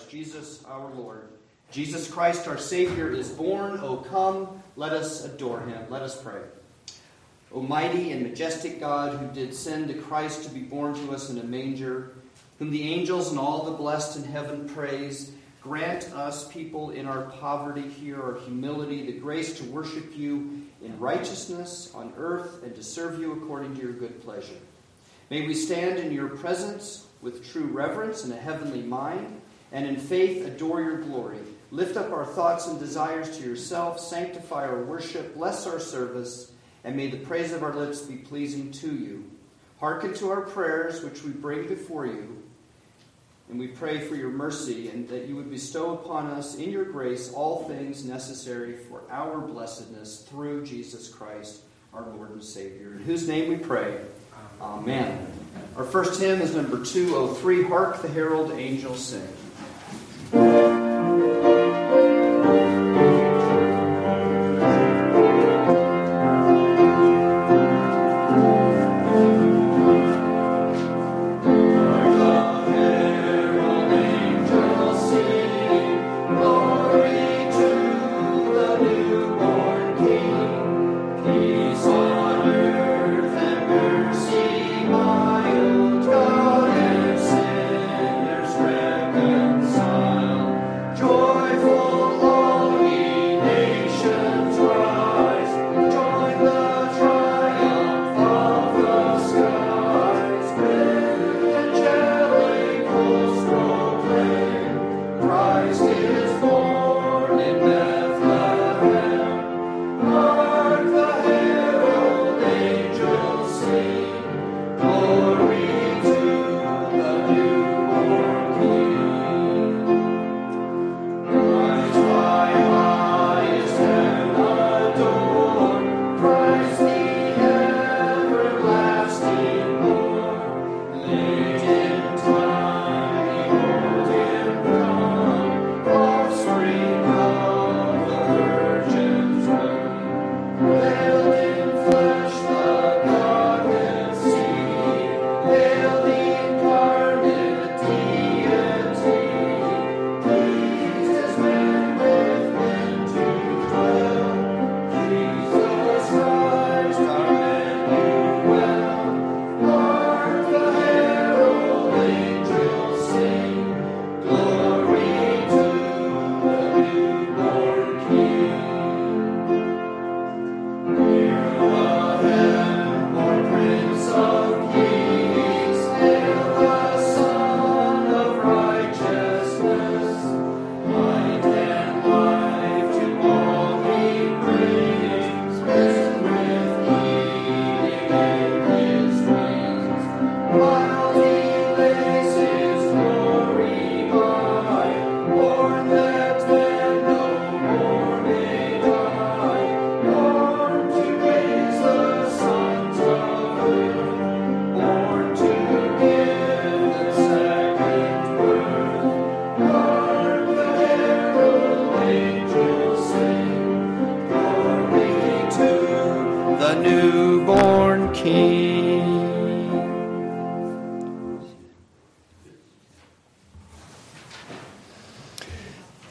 Christ Jesus our Lord. Jesus Christ our Savior is born. O come, let us adore him. Let us pray. O mighty and majestic God, who did send a Christ to be born to us in a manger, whom the angels and all the blessed in heaven praise, grant us, people in our poverty here, our humility, the grace to worship you in righteousness on earth and to serve you according to your good pleasure. May we stand in your presence with true reverence and a heavenly mind, and in faith adore your glory. Lift up our thoughts and desires to yourself, sanctify our worship, bless our service, and may the praise of our lips be pleasing to you. Hearken to our prayers, which we bring before you, and we pray for your mercy, and that you would bestow upon us in your grace all things necessary for our blessedness through Jesus Christ, our Lord and Savior, in whose name we pray. Amen. Our first hymn is number 203 Hark the Herald Angels Sing.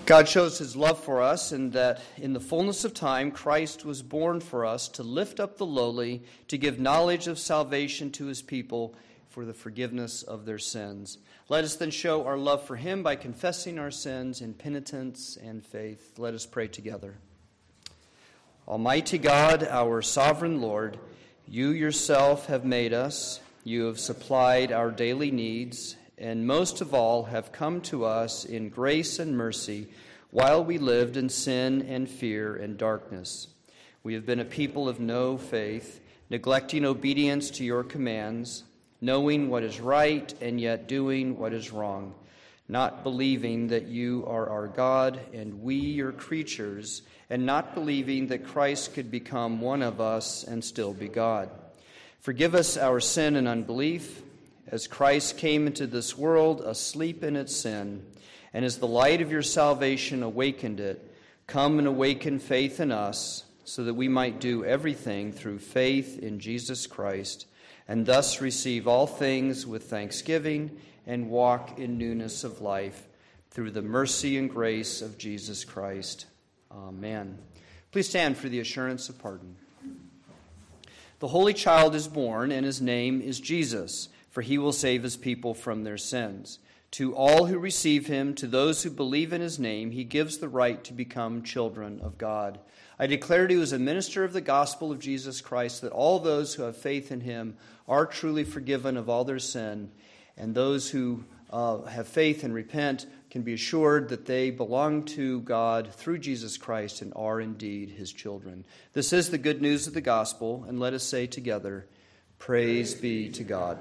God shows his love for us in that in the fullness of time, Christ was born for us to lift up the lowly, to give knowledge of salvation to his people for the forgiveness of their sins. Let us then show our love for him by confessing our sins in penitence and faith. Let us pray together. Almighty God, our sovereign Lord, you yourself have made us, you have supplied our daily needs and most of all have come to us in grace and mercy while we lived in sin and fear and darkness. We have been a people of no faith, neglecting obedience to your commands, knowing what is right and yet doing what is wrong, not believing that you are our God and we your creatures, and not believing that Christ could become one of us and still be God. Forgive us our sin and unbelief as Christ came into this world asleep in its sin, and as the light of your salvation awakened it, come and awaken faith in us, so that we might do everything through faith in Jesus Christ, and thus receive all things with thanksgiving and walk in newness of life through the mercy and grace of Jesus Christ. Amen. Please stand for the assurance of pardon. The Holy Child is born, and his name is Jesus, for he will save his people from their sins. To all who receive him, to those who believe in his name, he gives the right to become children of God. I declare to you as a minister of the gospel of Jesus Christ that all those who have faith in him are truly forgiven of all their sin, and those who uh, have faith and repent can be assured that they belong to God through Jesus Christ and are indeed his children. This is the good news of the gospel, and let us say together, Praise be to God.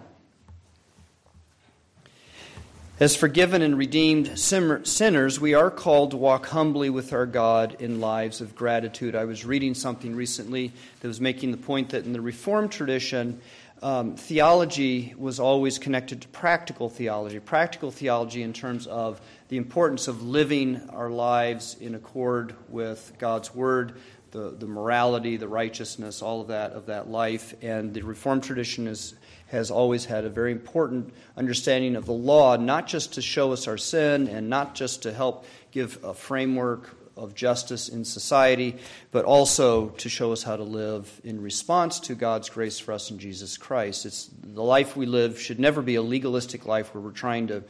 As forgiven and redeemed sinners, we are called to walk humbly with our God in lives of gratitude. I was reading something recently that was making the point that in the Reformed tradition, um, theology was always connected to practical theology. Practical theology, in terms of the importance of living our lives in accord with God's Word, the, the morality, the righteousness, all of that of that life. And the Reformed tradition is has always had a very important understanding of the law, not just to show us our sin and not just to help give a framework of justice in society, but also to show us how to live in response to God's grace for us in Jesus Christ. It's the life we live should never be a legalistic life where we're trying to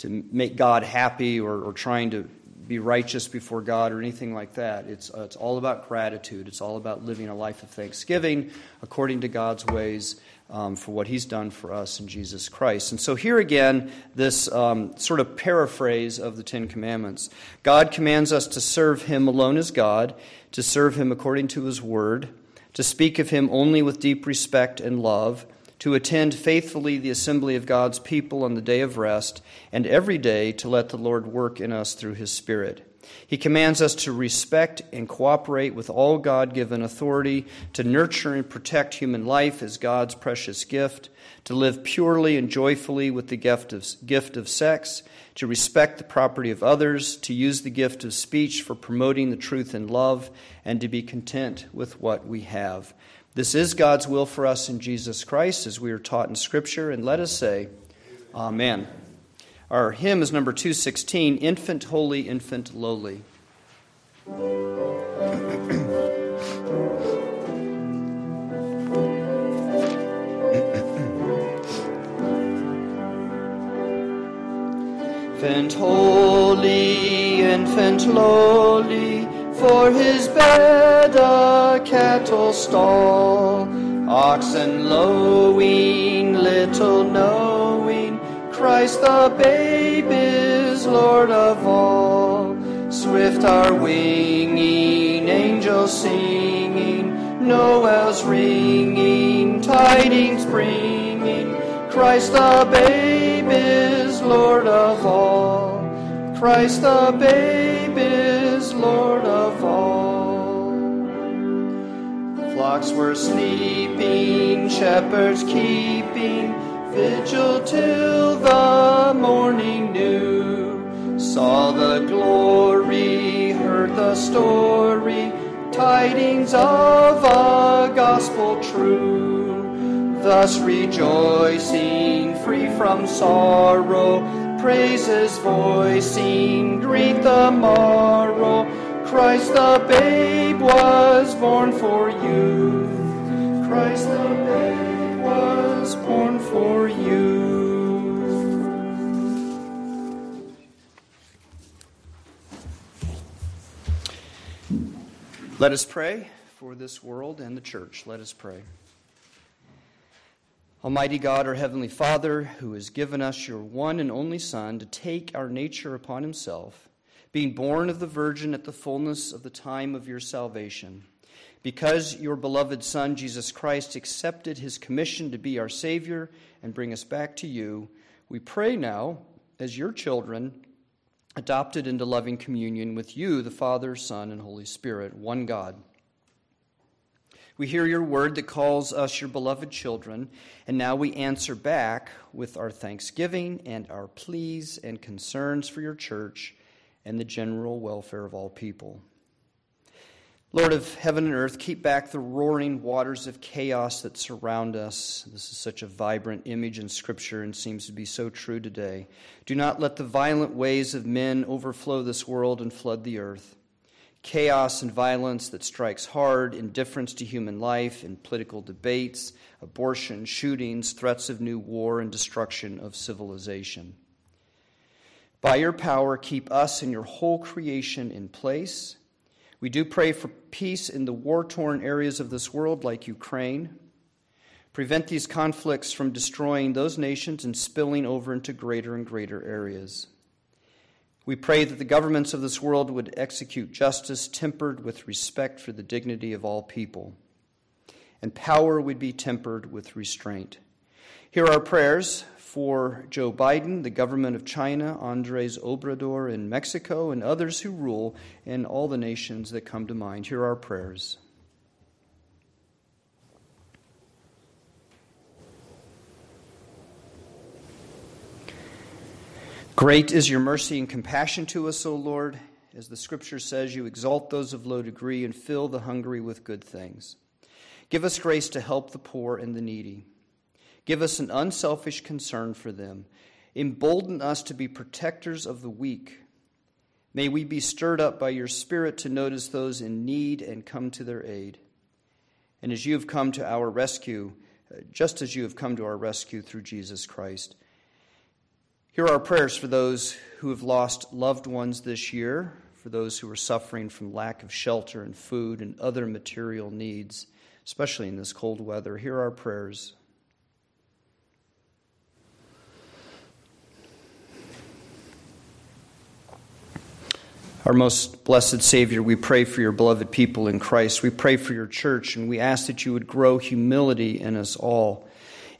to make God happy or, or trying to be righteous before God or anything like that. It's, uh, it's all about gratitude. It's all about living a life of thanksgiving according to God's ways um, for what He's done for us in Jesus Christ. And so, here again, this um, sort of paraphrase of the Ten Commandments God commands us to serve Him alone as God, to serve Him according to His Word, to speak of Him only with deep respect and love to attend faithfully the assembly of God's people on the day of rest, and every day to let the Lord work in us through his Spirit. He commands us to respect and cooperate with all God given authority, to nurture and protect human life as God's precious gift, to live purely and joyfully with the gift of, gift of sex, to respect the property of others, to use the gift of speech for promoting the truth in love, and to be content with what we have. This is God's will for us in Jesus Christ as we are taught in Scripture, and let us say, Amen. Our hymn is number 216 Infant Holy, Infant Lowly. infant holy, infant lowly for his bed a cattle stall, oxen lowing, little knowing, Christ the babe is Lord of all. Swift are winging, angels singing, Noel's ringing, tidings bringing, Christ the babe is Lord of all. Christ the babe is Lord of all. Flocks were sleeping, shepherds keeping vigil till the morning new. Saw the glory, heard the story, tidings of a gospel true. Thus rejoicing, free from sorrow, praises voicing, greet the morrow. Christ the babe was born for you. Christ the babe was born for you. Let us pray for this world and the church. Let us pray. Almighty God, our Heavenly Father, who has given us your one and only Son to take our nature upon himself, being born of the Virgin at the fullness of the time of your salvation, because your beloved Son, Jesus Christ, accepted his commission to be our Savior and bring us back to you, we pray now, as your children, adopted into loving communion with you, the Father, Son, and Holy Spirit, one God we hear your word that calls us your beloved children, and now we answer back with our thanksgiving and our pleas and concerns for your church and the general welfare of all people. Lord of heaven and earth, keep back the roaring waters of chaos that surround us. This is such a vibrant image in Scripture and seems to be so true today. Do not let the violent ways of men overflow this world and flood the earth. Chaos and violence that strikes hard, indifference to human life in political debates, abortion, shootings, threats of new war, and destruction of civilization. By your power, keep us and your whole creation in place we do pray for peace in the war torn areas of this world, like Ukraine. Prevent these conflicts from destroying those nations and spilling over into greater and greater areas. We pray that the governments of this world would execute justice tempered with respect for the dignity of all people, and power would be tempered with restraint. Hear our prayers for Joe Biden, the government of China, Andres Obrador in Mexico, and others who rule and all the nations that come to mind. Hear our prayers. Great is your mercy and compassion to us, O Lord. As the scripture says, you exalt those of low degree and fill the hungry with good things. Give us grace to help the poor and the needy Give us an unselfish concern for them. Embolden us to be protectors of the weak. May we be stirred up by your Spirit to notice those in need and come to their aid. And as you have come to our rescue, uh, just as you have come to our rescue through Jesus Christ, hear our prayers for those who have lost loved ones this year, for those who are suffering from lack of shelter and food and other material needs, especially in this cold weather. Hear our prayers. Our most blessed Savior, we pray for your beloved people in Christ. We pray for your church, and we ask that you would grow humility in us all.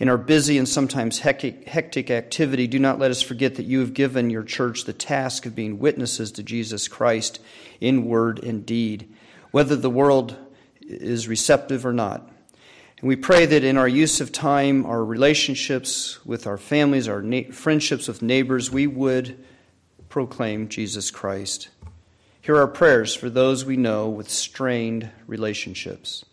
In our busy and sometimes hectic, activity, do not let us forget that you have given your church the task of being witnesses to Jesus Christ in word and deed, whether the world is receptive or not. And we pray that in our use of time, our relationships with our families, our na- friendships with neighbors, we would proclaim Jesus Christ. Hear our prayers for those we know with strained relationships.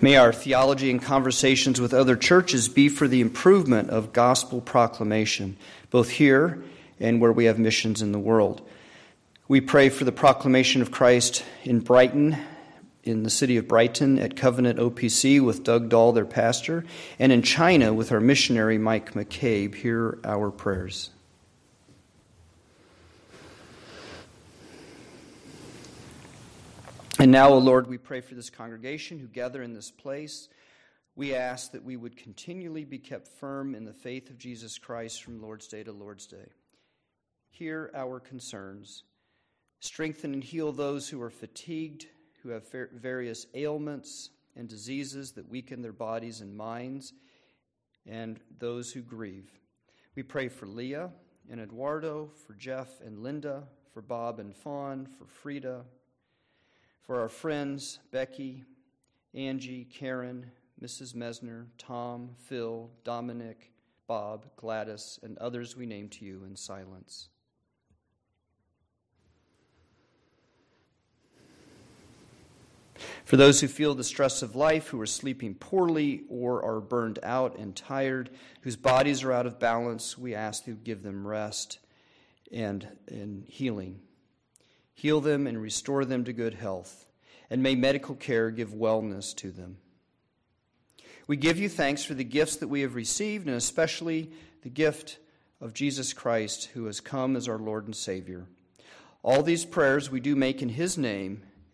May our theology and conversations with other churches be for the improvement of gospel proclamation, both here and where we have missions in the world. We pray for the proclamation of Christ in Brighton in the city of Brighton at Covenant OPC with Doug Dahl, their pastor, and in China with our missionary Mike McCabe. Hear our prayers. And now, O Lord, we pray for this congregation who gather in this place. We ask that we would continually be kept firm in the faith of Jesus Christ from Lord's Day to Lord's Day. Hear our concerns. Strengthen and heal those who are fatigued who have various ailments and diseases that weaken their bodies and minds, and those who grieve. We pray for Leah and Eduardo, for Jeff and Linda, for Bob and Fawn, for Frida, for our friends Becky, Angie, Karen, Mrs. Mesner, Tom, Phil, Dominic, Bob, Gladys, and others we name to you in silence. For those who feel the stress of life, who are sleeping poorly or are burned out and tired, whose bodies are out of balance, we ask you give them rest and, and healing. Heal them and restore them to good health, and may medical care give wellness to them. We give you thanks for the gifts that we have received, and especially the gift of Jesus Christ, who has come as our Lord and Savior. All these prayers we do make in His name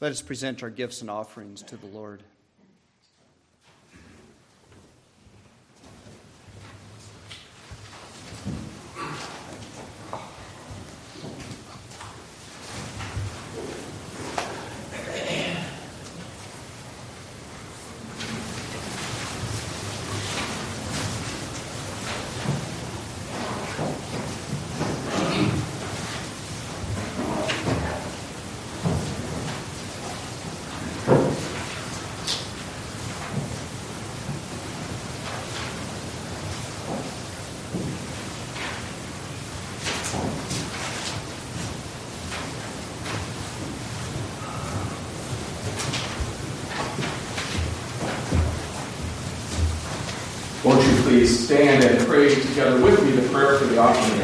Let us present our gifts and offerings to the Lord. Please stand and pray together with me the prayer for the offering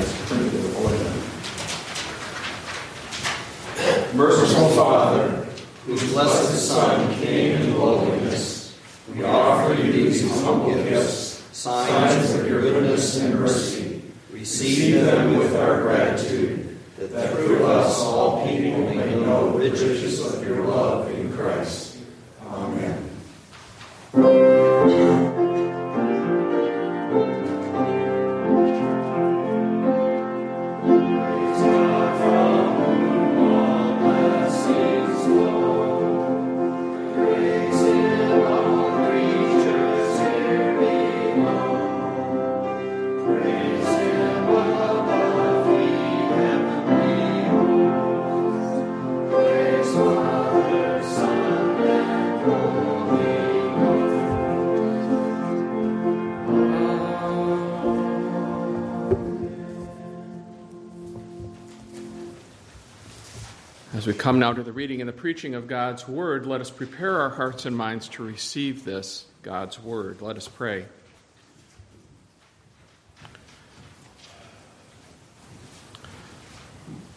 As we come now to the reading and the preaching of God's Word, let us prepare our hearts and minds to receive this, God's Word. Let us pray.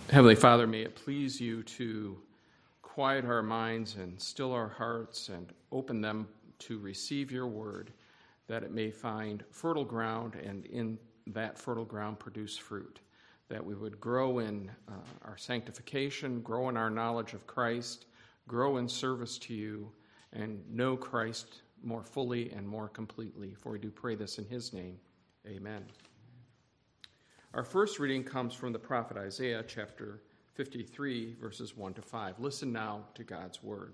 Heavenly Father, may it please you to quiet our minds and still our hearts and open them to receive your Word, that it may find fertile ground and in that fertile ground produce fruit that we would grow in uh, our sanctification, grow in our knowledge of Christ, grow in service to you, and know Christ more fully and more completely. For we do pray this in his name. Amen. Our first reading comes from the prophet Isaiah, chapter 53, verses 1 to 5. Listen now to God's word.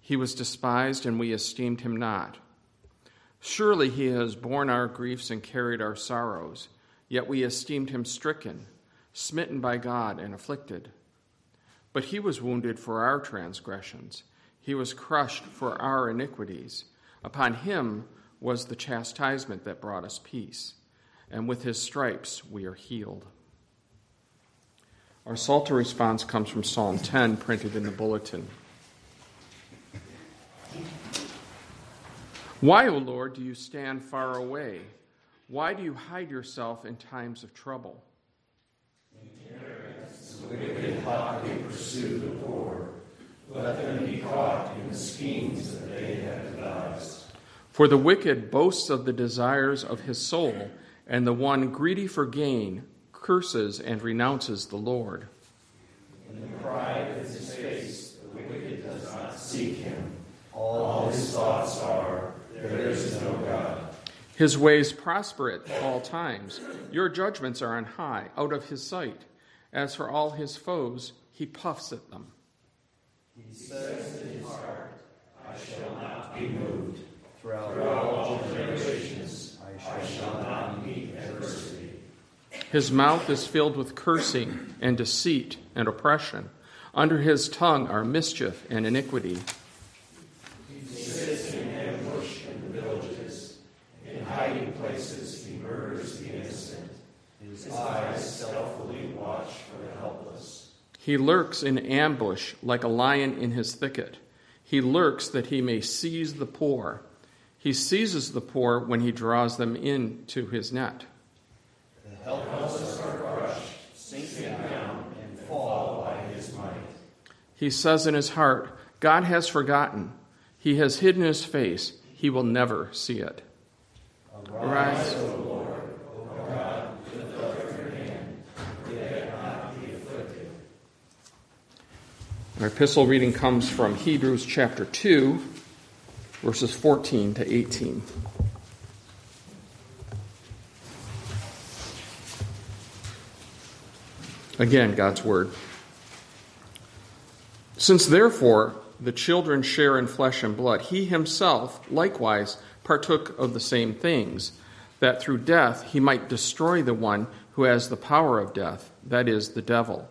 He was despised, and we esteemed him not. Surely he has borne our griefs and carried our sorrows, yet we esteemed him stricken, smitten by God, and afflicted. But he was wounded for our transgressions, he was crushed for our iniquities. Upon him was the chastisement that brought us peace, and with his stripes we are healed. Our Psalter response comes from Psalm 10, printed in the bulletin. Why, O Lord, do you stand far away? Why do you hide yourself in times of trouble? The wicked hotly pursue the poor. Let them be caught in the schemes that they have devised. For the wicked boasts of the desires of his soul, and the one greedy for gain curses and renounces the Lord. In the pride of his face, the wicked does not seek him. All his thoughts are, there is no God. His ways prosper at all times. Your judgments are on high, out of his sight. As for all his foes, he puffs at them. He says in his heart, I shall not be moved. Throughout all generations, I shall not meet adversity. His mouth is filled with cursing and deceit and oppression. Under his tongue are mischief and iniquity. He sits in ambush in the villages. In hiding places, he murders the innocent. His eyes stealthily watch for the helpless. He lurks in ambush like a lion in his thicket. He lurks that he may seize the poor. He seizes the poor when he draws them into his net. The helpless are crushed, sinking down, and fall by his might. He says in his heart, God has forgotten. He has hidden his face. He will never see it. Arise, O Lord, O God, lift up your hand, forget not the afflicted. Our epistle reading comes from Hebrews chapter 2, verses 14 to 18. Again, God's word. Since therefore the children share in flesh and blood, he himself likewise partook of the same things, that through death he might destroy the one who has the power of death, that is, the devil,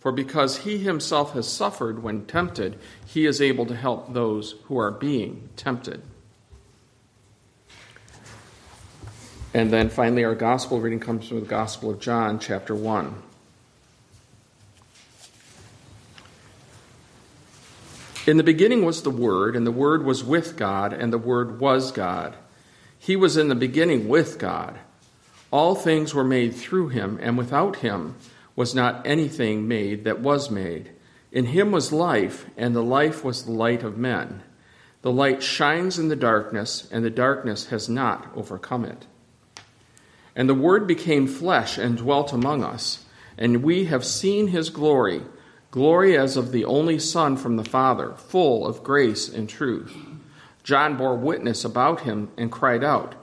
For because he himself has suffered when tempted, he is able to help those who are being tempted. And then finally, our gospel reading comes from the Gospel of John, chapter 1. In the beginning was the Word, and the Word was with God, and the Word was God. He was in the beginning with God. All things were made through him, and without him was not anything made that was made. In him was life, and the life was the light of men. The light shines in the darkness, and the darkness has not overcome it. And the Word became flesh and dwelt among us, and we have seen his glory, glory as of the only Son from the Father, full of grace and truth. John bore witness about him and cried out,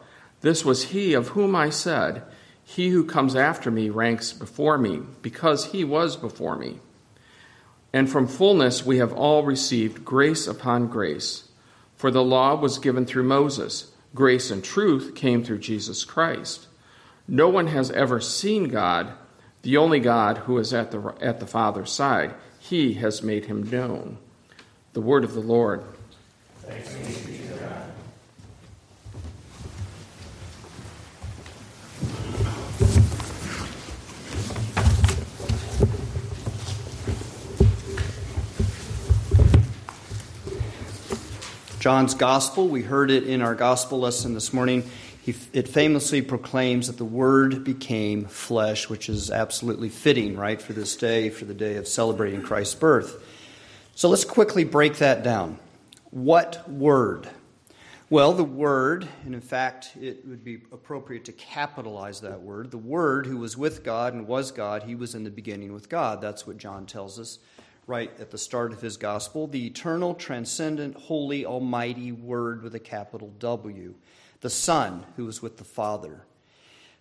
This was he of whom I said, He who comes after me ranks before me, because he was before me. And from fullness we have all received grace upon grace. For the law was given through Moses, grace and truth came through Jesus Christ. No one has ever seen God, the only God who is at the, at the Father's side. He has made him known. The word of the Lord. Thanks be to God. John's Gospel, we heard it in our Gospel lesson this morning he, it famously proclaims that the Word became flesh, which is absolutely fitting, right, for this day, for the day of celebrating Christ's birth. So let's quickly break that down. What Word? Well, the Word, and in fact, it would be appropriate to capitalize that word. The Word who was with God and was God, he was in the beginning with God. That's what John tells us right at the start of his gospel. The eternal, transcendent, holy, almighty Word with a capital W the Son who was with the Father.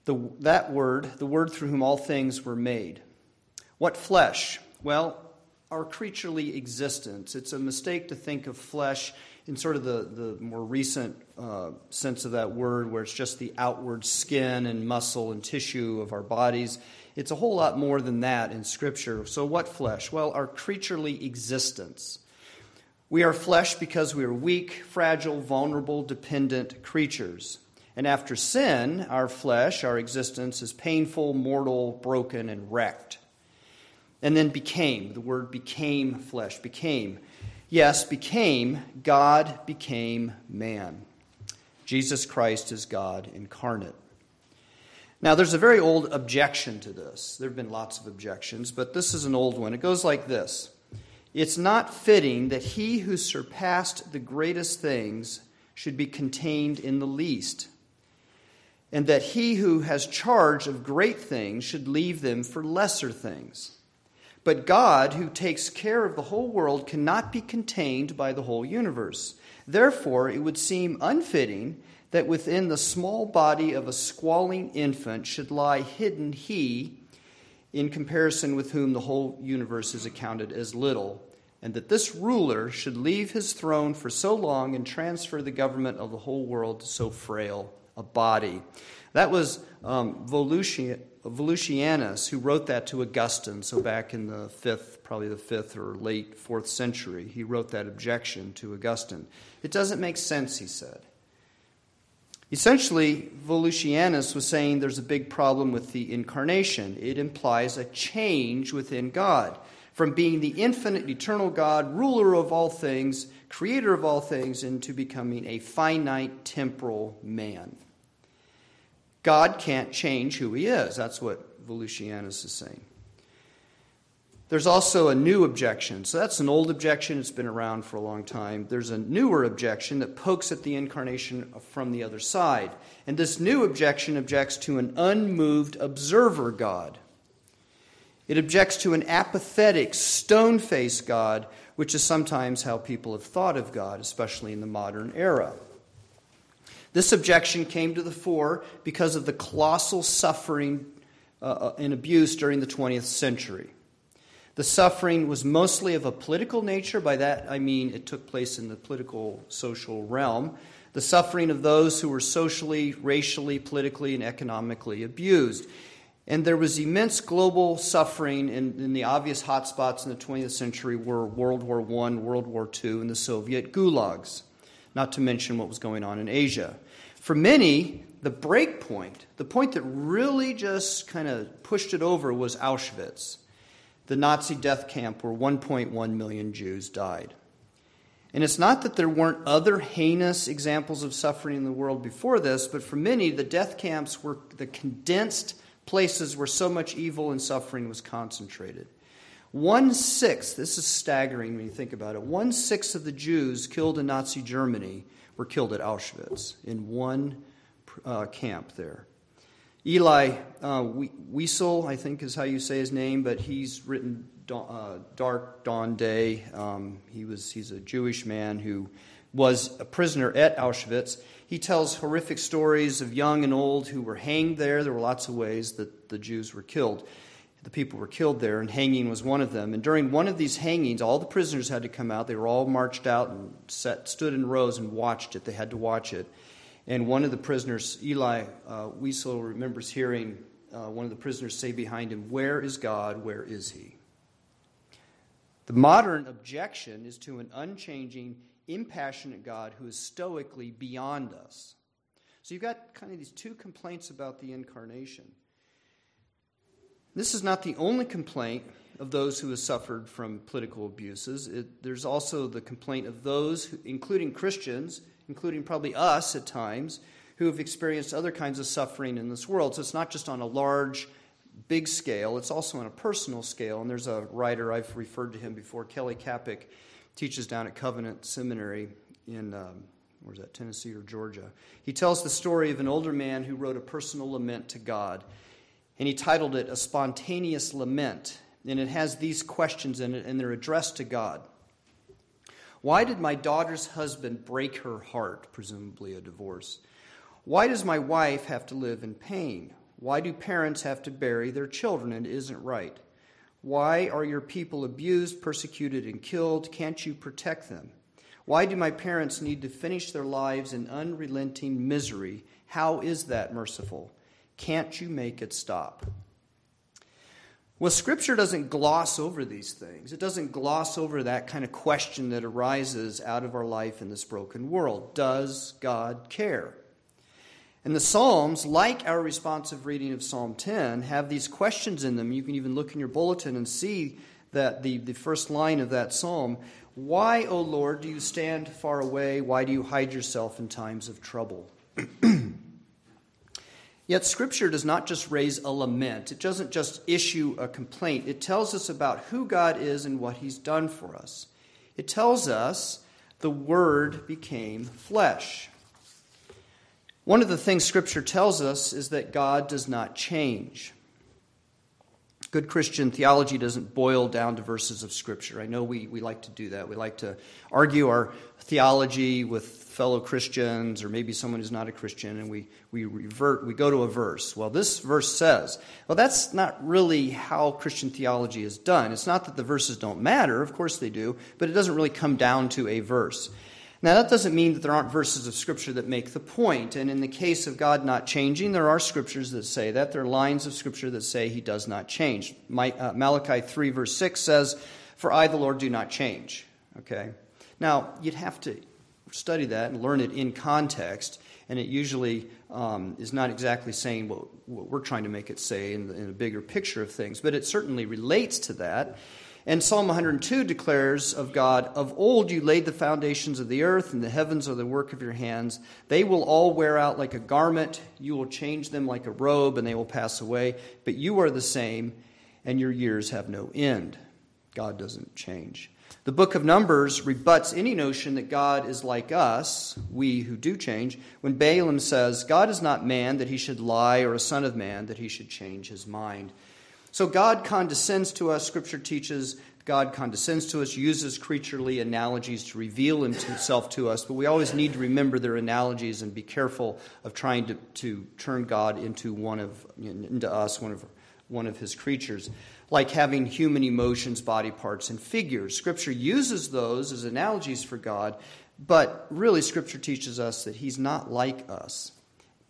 The, that word, the word through whom all things were made. What flesh? Well, our creaturely existence. It's a mistake to think of flesh in sort of the, the more recent uh, sense of that word, where it's just the outward skin and muscle and tissue of our bodies. It's a whole lot more than that in Scripture. So, what flesh? Well, our creaturely existence. We are flesh because we are weak, fragile, vulnerable, dependent creatures. And after sin, our flesh, our existence, is painful, mortal, broken, and wrecked. And then became, the word became flesh, became. Yes, became, God became man. Jesus Christ is God incarnate. Now, there's a very old objection to this. There have been lots of objections, but this is an old one. It goes like this it's not fitting that he who surpassed the greatest things should be contained in the least, and that he who has charge of great things should leave them for lesser things. But God, who takes care of the whole world, cannot be contained by the whole universe. Therefore, it would seem unfitting that within the small body of a squalling infant should lie hidden he in comparison with whom the whole universe is accounted as little, and that this ruler should leave his throne for so long and transfer the government of the whole world to so frail a body. That was um, Volusianus who wrote that to Augustine, so back in the fifth, probably the fifth or late fourth century, he wrote that objection to Augustine. It doesn't make sense, he said. Essentially, Volusianus was saying there's a big problem with the incarnation. It implies a change within God from being the infinite, eternal God, ruler of all things, creator of all things, into becoming a finite, temporal man. God can't change who he is. That's what Volusianus is saying. There's also a new objection. So that's an old objection. It's been around for a long time. There's a newer objection that pokes at the incarnation from the other side. And this new objection objects to an unmoved observer God. It objects to an apathetic, stone faced God, which is sometimes how people have thought of God, especially in the modern era. This objection came to the fore because of the colossal suffering uh, uh and abuse during the 20th century. The suffering was mostly of a political nature. By that, I mean it took place in the political, social realm. The suffering of those who were socially, racially, politically, and economically abused. And there was immense global suffering, and, and the obvious hotspots in the 20th century were World War I, World War II, and the Soviet gulags, not to mention what was going on in Asia. For many, the break point, the point that really just kind of pushed it over, was Auschwitz, the Nazi death camp where 1.1 million Jews died. And it's not that there weren't other heinous examples of suffering in the world before this, but for many, the death camps were the condensed places where so much evil and suffering was concentrated. One sixth, this is staggering when you think about it, one sixth of the Jews killed in Nazi Germany were killed at Auschwitz in one uh, camp there. Elie uh, Wiesel, I think is how you say his name, but he's written uh, Dark Dawn Day. Um, he was, he's a Jewish man who was a prisoner at Auschwitz. He tells horrific stories of young and old who were hanged there. There were lots of ways that the Jews were killed. The people were killed there, and hanging was one of them. And during one of these hangings, all the prisoners had to come out. They were all marched out and set, stood in rows and watched it. They had to watch it. And one of the prisoners, Eli uh, Wiesel, remembers hearing uh, one of the prisoners say behind him, Where is God? Where is He? The modern objection is to an unchanging, impassionate God who is stoically beyond us. So you've got kind of these two complaints about the incarnation. This is not the only complaint of those who have suffered from political abuses. It, there's also the complaint of those, who, including Christians, including probably us at times, who have experienced other kinds of suffering in this world. So it's not just on a large, big scale, it's also on a personal scale. And there's a writer, I've referred to him before, Kelly Kapic, teaches down at Covenant Seminary in, um, where's that, Tennessee or Georgia. He tells the story of an older man who wrote a personal lament to God. And he titled it A Spontaneous Lament. And it has these questions in it, and they're addressed to God. Why did my daughter's husband break her heart, presumably a divorce? Why does my wife have to live in pain? Why do parents have to bury their children? It isn't right. Why are your people abused, persecuted, and killed? Can't you protect them? Why do my parents need to finish their lives in unrelenting misery? How is that merciful? Can't you make it stop? Well, Scripture doesn't gloss over these things. It doesn't gloss over that kind of question that arises out of our life in this broken world. Does God care? And the Psalms, like our responsive reading of Psalm 10, have these questions in them. You can even look in your bulletin and see that the, the first line of that psalm Why, O Lord, do you stand far away? Why do you hide yourself in times of trouble? Yet, Scripture does not just raise a lament, it doesn't just issue a complaint. It tells us about who God is and what He's done for us. It tells us the Word became flesh. One of the things Scripture tells us is that God does not change. Good Christian theology doesn't boil down to verses of Scripture. I know we, we like to do that. We like to argue our theology with fellow Christians or maybe someone who's not a Christian, and we, we revert, we go to a verse. Well, this verse says, well, that's not really how Christian theology is done. It's not that the verses don't matter, of course they do, but it doesn't really come down to a verse. Now, that doesn't mean that there aren't verses of Scripture that make the point. And in the case of God not changing, there are Scriptures that say that. There are lines of Scripture that say He does not change. Uh, Malachi 3, verse 6 says, For I, the Lord, do not change. Okay? Now, you'd have to study that and learn it in context. And it usually um, is not exactly saying what, what, we're trying to make it say in, the, in a bigger picture of things, but it certainly relates to that. And Psalm 102 declares of God, Of old you laid the foundations of the earth, and the heavens are the work of your hands. They will all wear out like a garment. You will change them like a robe, and they will pass away. But you are the same, and your years have no end. God doesn't change. The book of Numbers rebuts any notion that God is like us, we who do change, when Balaam says, God is not man that he should lie, or a son of man that he should change his mind. So God condescends to us, Scripture teaches. God condescends to us, uses creaturely analogies to reveal himself to us, but we always need to remember their analogies and be careful of trying to, to turn God into one of into us, one of one of his creatures, like having human emotions, body parts, and figures. Scripture uses those as analogies for God, but really Scripture teaches us that he's not like us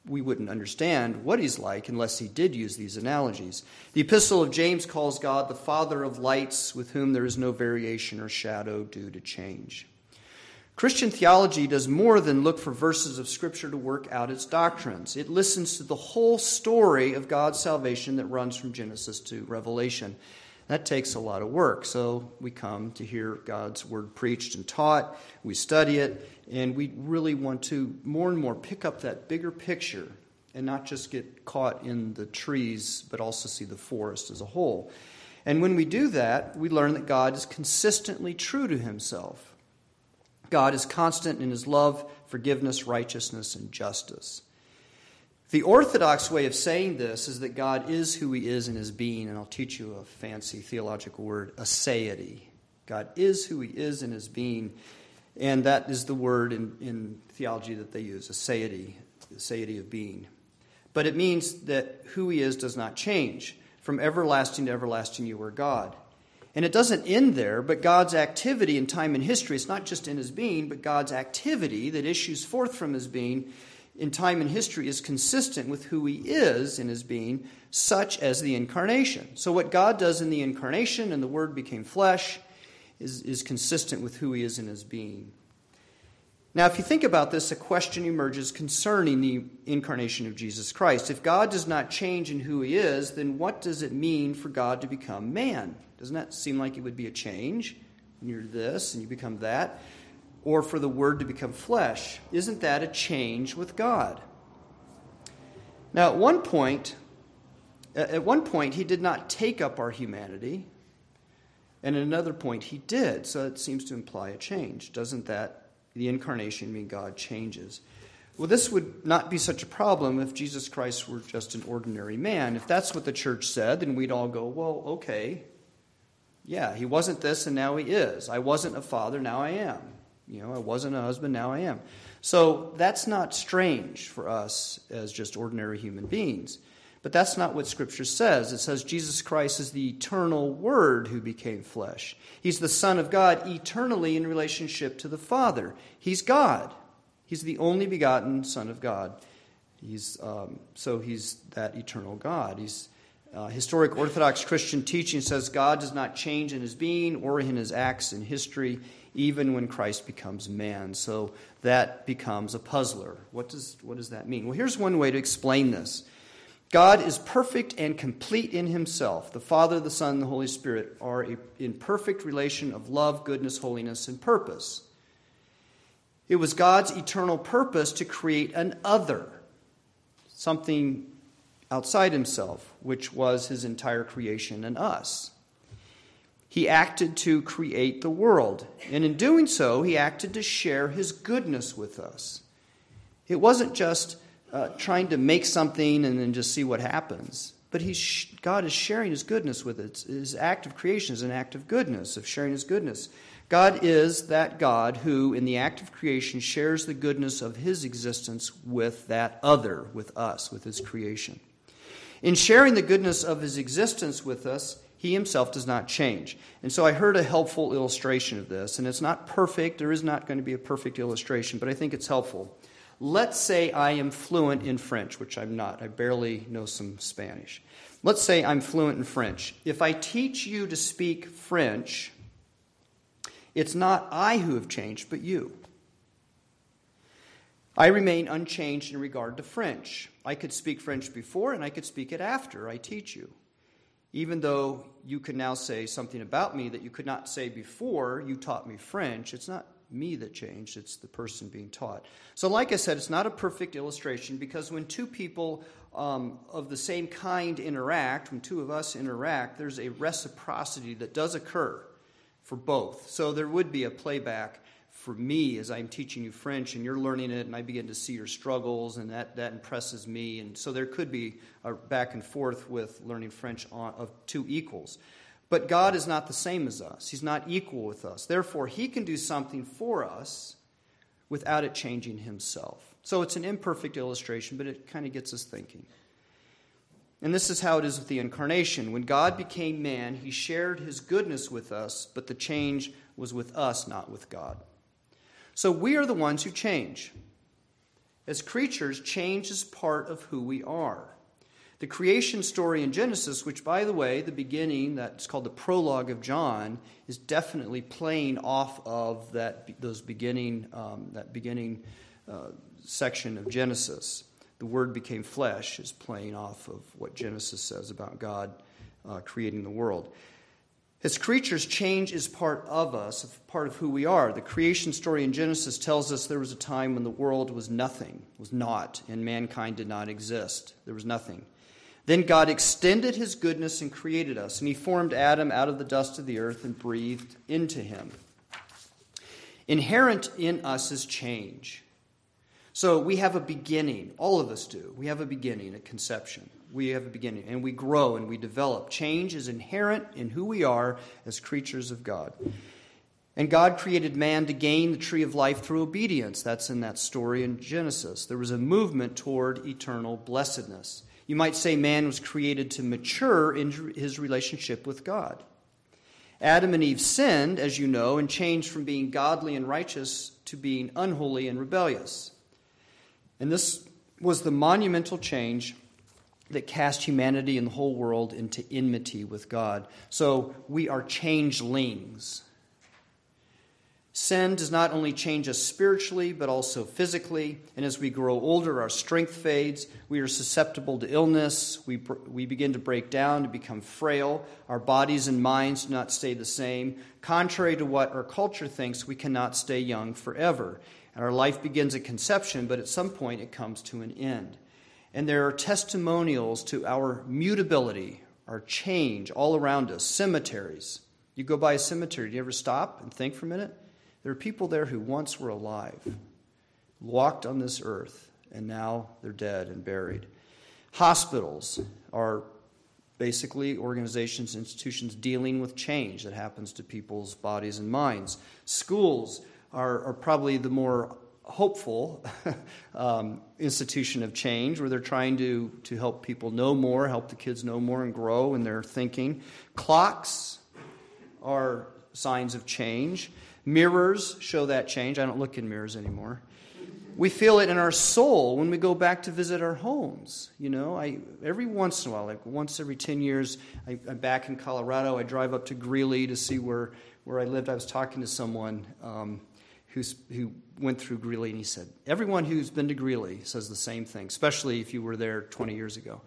we wouldn't understand what he's like unless he did use these analogies. The Epistle of James calls God the Father of lights, with whom there is no variation or shadow due to change. Christian theology does more than look for verses of Scripture to work out its doctrines. It listens to the whole story of God's salvation that runs from Genesis to Revelation. That takes a lot of work. So we come to hear God's word preached and taught, we study it, and we really want to more and more pick up that bigger picture and not just get caught in the trees, but also see the forest as a whole. And when we do that, we learn that God is consistently true to himself. God is constant in his love, forgiveness, righteousness, and justice. The orthodox way of saying this is that God is who he is in his being, and I'll teach you a fancy theological word, aseity. God is who he is in his being, and that is the word in, in theology that they use, aseity, aseity of being. But it means that who he is does not change. From everlasting to everlasting, you are God. And it doesn't end there, but God's activity in time and history, it's not just in his being, but God's activity that issues forth from his being in time and history is consistent with who he is in his being, such as the incarnation. So, what God does in the incarnation and the Word became flesh is, is consistent with who he is in his being. Now, if you think about this, a question emerges concerning the incarnation of Jesus Christ. If God does not change in who he is, then what does it mean for God to become man? Doesn't that seem like it would be a change? You're this and you become that or for the Word to become flesh. Isn't that a change with God? Now, at one point, at one point, he did not take up our humanity, and at another point, he did. So it seems to imply a change. Doesn't that, the incarnation, mean God changes? Well, this would not be such a problem if Jesus Christ were just an ordinary man. If that's what the church said, then we'd all go, well, okay. Yeah, he wasn't this and now he is. I wasn't a father, now I am. You know, I wasn't a husband, now I am. So that's not strange for us as just ordinary human beings. But that's not what Scripture says. It says Jesus Christ is the eternal Word who became flesh. He's the Son of God eternally in relationship to the Father. He's God. He's the only begotten Son of God. He's, um, so he's that eternal God. He's uh, historic Orthodox Christian teaching says God does not change in his being or in his acts in history even when Christ becomes man. So that becomes a puzzler. What does, what does that mean? Well, here's one way to explain this God is perfect and complete in himself. The Father, the Son, and the Holy Spirit are in perfect relation of love, goodness, holiness, and purpose. It was God's eternal purpose to create an other, something outside himself, which was his entire creation and us. He acted to create the world. And in doing so, he acted to share his goodness with us. It wasn't just uh, trying to make something and then just see what happens. But he's, God is sharing his goodness with it. His act of creation is an act of goodness, of sharing his goodness. God is that God who, in the act of creation, shares the goodness of his existence with that other, with us, with his creation. In sharing the goodness of his existence with us, he himself does not change. And so I heard a helpful illustration of this, and it's not perfect. There is not going to be a perfect illustration, but I think it's helpful. Let's say I am fluent in French, which I'm not. I barely know some Spanish. Let's say I'm fluent in French. If I teach you to speak French, it's not I who have changed, but you. I remain unchanged in regard to French. I could speak French before and I could speak it after I teach you even though you can now say something about me that you could not say before you taught me French, it's not me that changed, it's the person being taught. So, like I said, it's not a perfect illustration because when two people um, of the same kind interact, when two of us interact, there's a reciprocity that does occur for both. So, there would be a playback for me as I'm teaching you French and you're learning it, and I begin to see your struggles, and that, that impresses me. And so there could be a back and forth with learning French on, of two equals. But God is not the same as us, He's not equal with us. Therefore, He can do something for us without it changing Himself. So it's an imperfect illustration, but it kind of gets us thinking. And this is how it is with the incarnation. When God became man, He shared His goodness with us, but the change was with us, not with God. So we are the ones who change. As creatures, change is part of who we are. The creation story in Genesis, which, by the way, the beginning, that's called the prologue of John, is definitely playing off of that, those beginning, um, that beginning uh, section of Genesis. The Word became flesh is playing off of what Genesis says about God uh, creating the world. As creatures, change is part of us, part of who we are. The creation story in Genesis tells us there was a time when the world was nothing, was not, and mankind did not exist. There was nothing. Then God extended his goodness and created us, and he formed Adam out of the dust of the earth and breathed into him. Inherent in us is change. So we have a beginning. All of us do. We have a beginning, a conception. We have a beginning, and we grow and we develop. Change is inherent in who we are as creatures of God. And God created man to gain the tree of life through obedience. That's in that story in Genesis. There was a movement toward eternal blessedness. You might say man was created to mature in his relationship with God. Adam and Eve sinned, as you know, and changed from being godly and righteous to being unholy and rebellious. And this was the monumental change that cast humanity and the whole world into enmity with God. So we are changelings. Sin does not only change us spiritually, but also physically. And as we grow older, our strength fades. We are susceptible to illness. We, we begin to break down, to become frail. Our bodies and minds do not stay the same. Contrary to what our culture thinks, we cannot stay young forever. And our life begins at conception, but at some point it comes to an end. And there are testimonials to our mutability, our change all around us, cemeteries. You go by a cemetery, do you ever stop and think for a minute? There are people there who once were alive, walked on this earth, and now they're dead and buried. Hospitals are basically organizations, institutions dealing with change that happens to people's bodies and minds. Schools are, are probably the more hopeful um, institution of change where they're trying to, to help people know more, help the kids know more and grow in their thinking. Clocks are signs of change. Mirrors show that change. I don't look in mirrors anymore. We feel it in our soul when we go back to visit our homes. You know, I every once in a while, like once every ten years, I, am back in Colorado. I drive up to Greeley to see where where I lived. I was talking to someone um, who's who went through Greeley, and he said everyone who's been to Greeley says the same thing, especially if you were there 20 years ago.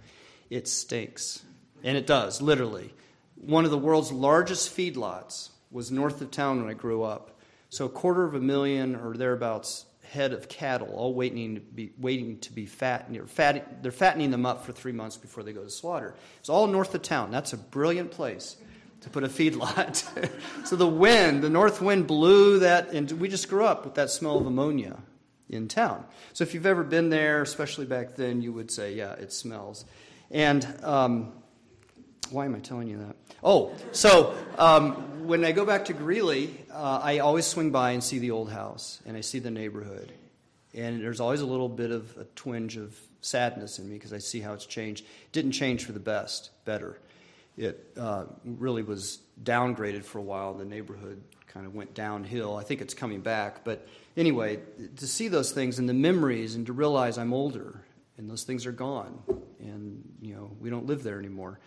It stinks, and it does literally. One of the world's largest feedlots was north of town when I grew up. So a quarter of a million or thereabouts head of cattle, all waiting to be waiting to be fat. fat they're fattening them up for three months before they go to slaughter. It's all north of town. That's a brilliant place to put a feedlot. so the wind, the north wind blew that, and we just grew up with that smell of ammonia in town. So if you've ever been there, especially back then, you would say, yeah, it smells. And um, why am I telling you that? Oh, so um, when I go back to Greeley, uh, I always swing by and see the old house, and I see the neighborhood. And there's always a little bit of a twinge of sadness in me because I see how it's changed. It didn't change for the best, better. It uh, really was downgraded for a while. The neighborhood kind of went downhill. I think it's coming back. But anyway, to see those things and the memories and to realize I'm older and those things are gone and, you know, we don't live there anymore.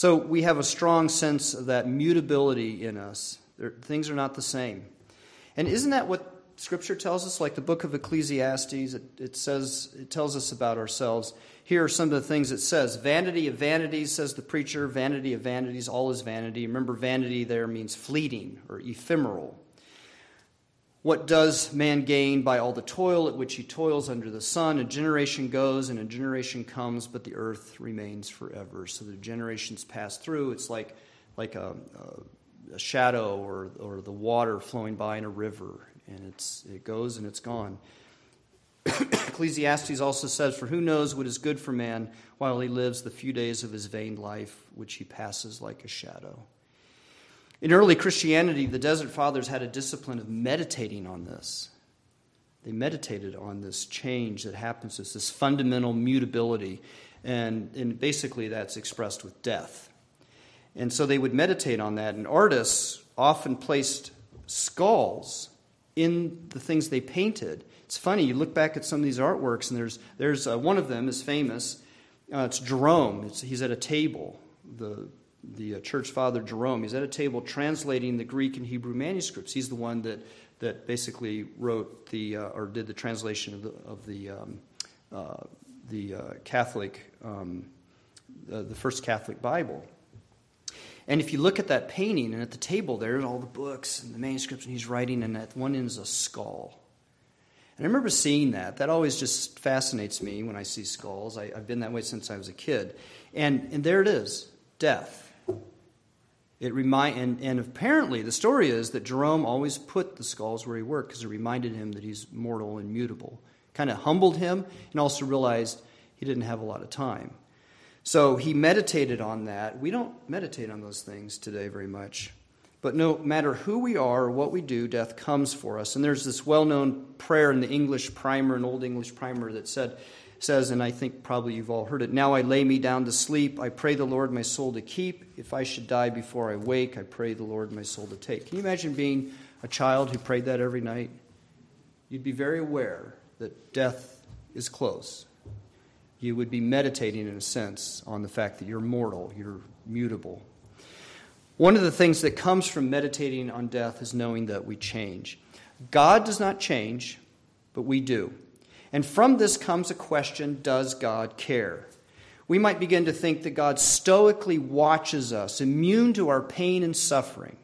So we have a strong sense of that mutability in us. There, things are not the same. And isn't that what Scripture tells us? Like the book of Ecclesiastes, it, it says it tells us about ourselves. Here are some of the things it says. Vanity of vanities, says the preacher. Vanity of vanities, all is vanity. Remember, vanity there means fleeting or ephemeral. What does man gain by all the toil at which he toils under the sun? A generation goes and a generation comes, but the earth remains forever. So the generations pass through. It's like, like a, a, shadow or, or the water flowing by in a river. and it's, it goes and it's gone. Ecclesiastes also says, For who knows what is good for man while he lives the few days of his vain life, which he passes like a shadow? In early Christianity, the Desert Fathers had a discipline of meditating on this. They meditated on this change that happens, this, this fundamental mutability, and, and basically that's expressed with death. And so they would meditate on that, and artists often placed skulls in the things they painted it's funny, you look back at some of these artworks, and there's, there's uh, one of them is famous. Uh, it's Jerome. It's, he's at a table, the, the uh, church father Jerome. He's at a table translating the Greek and Hebrew manuscripts. He's the one that, that basically wrote the, uh, or did the translation of the, of the, um, uh, the uh, Catholic, um, the first Catholic Bible. And if you look at that painting and at the table, there's all the books and the manuscripts, and he's writing, and at one end is a skull. And I remember seeing that. That always just fascinates me when I see skulls. I, have been that way since I was a kid. And, and there it is death. It remind, and, and apparently, the story is that Jerome always put the skulls where he worked because it reminded him that he's mortal and mutable. Kind of humbled him and also realized he didn't have a lot of time. So he meditated on that. We don't meditate on those things today very much. But no matter who we are or what we do, death comes for us. And there's this well known prayer in the English primer, an old English primer, that said, says, and I think probably you've all heard it Now I lay me down to sleep. I pray the Lord my soul to keep. If I should die before I wake, I pray the Lord my soul to take. Can you imagine being a child who prayed that every night? You'd be very aware that death is close. You would be meditating, in a sense, on the fact that you're mortal, you're mutable, one of the things that comes from meditating on death is knowing that we change. God does not change, but we do. And from this comes a question Does God care? We might begin to think that God stoically watches us, immune to our pain and suffering,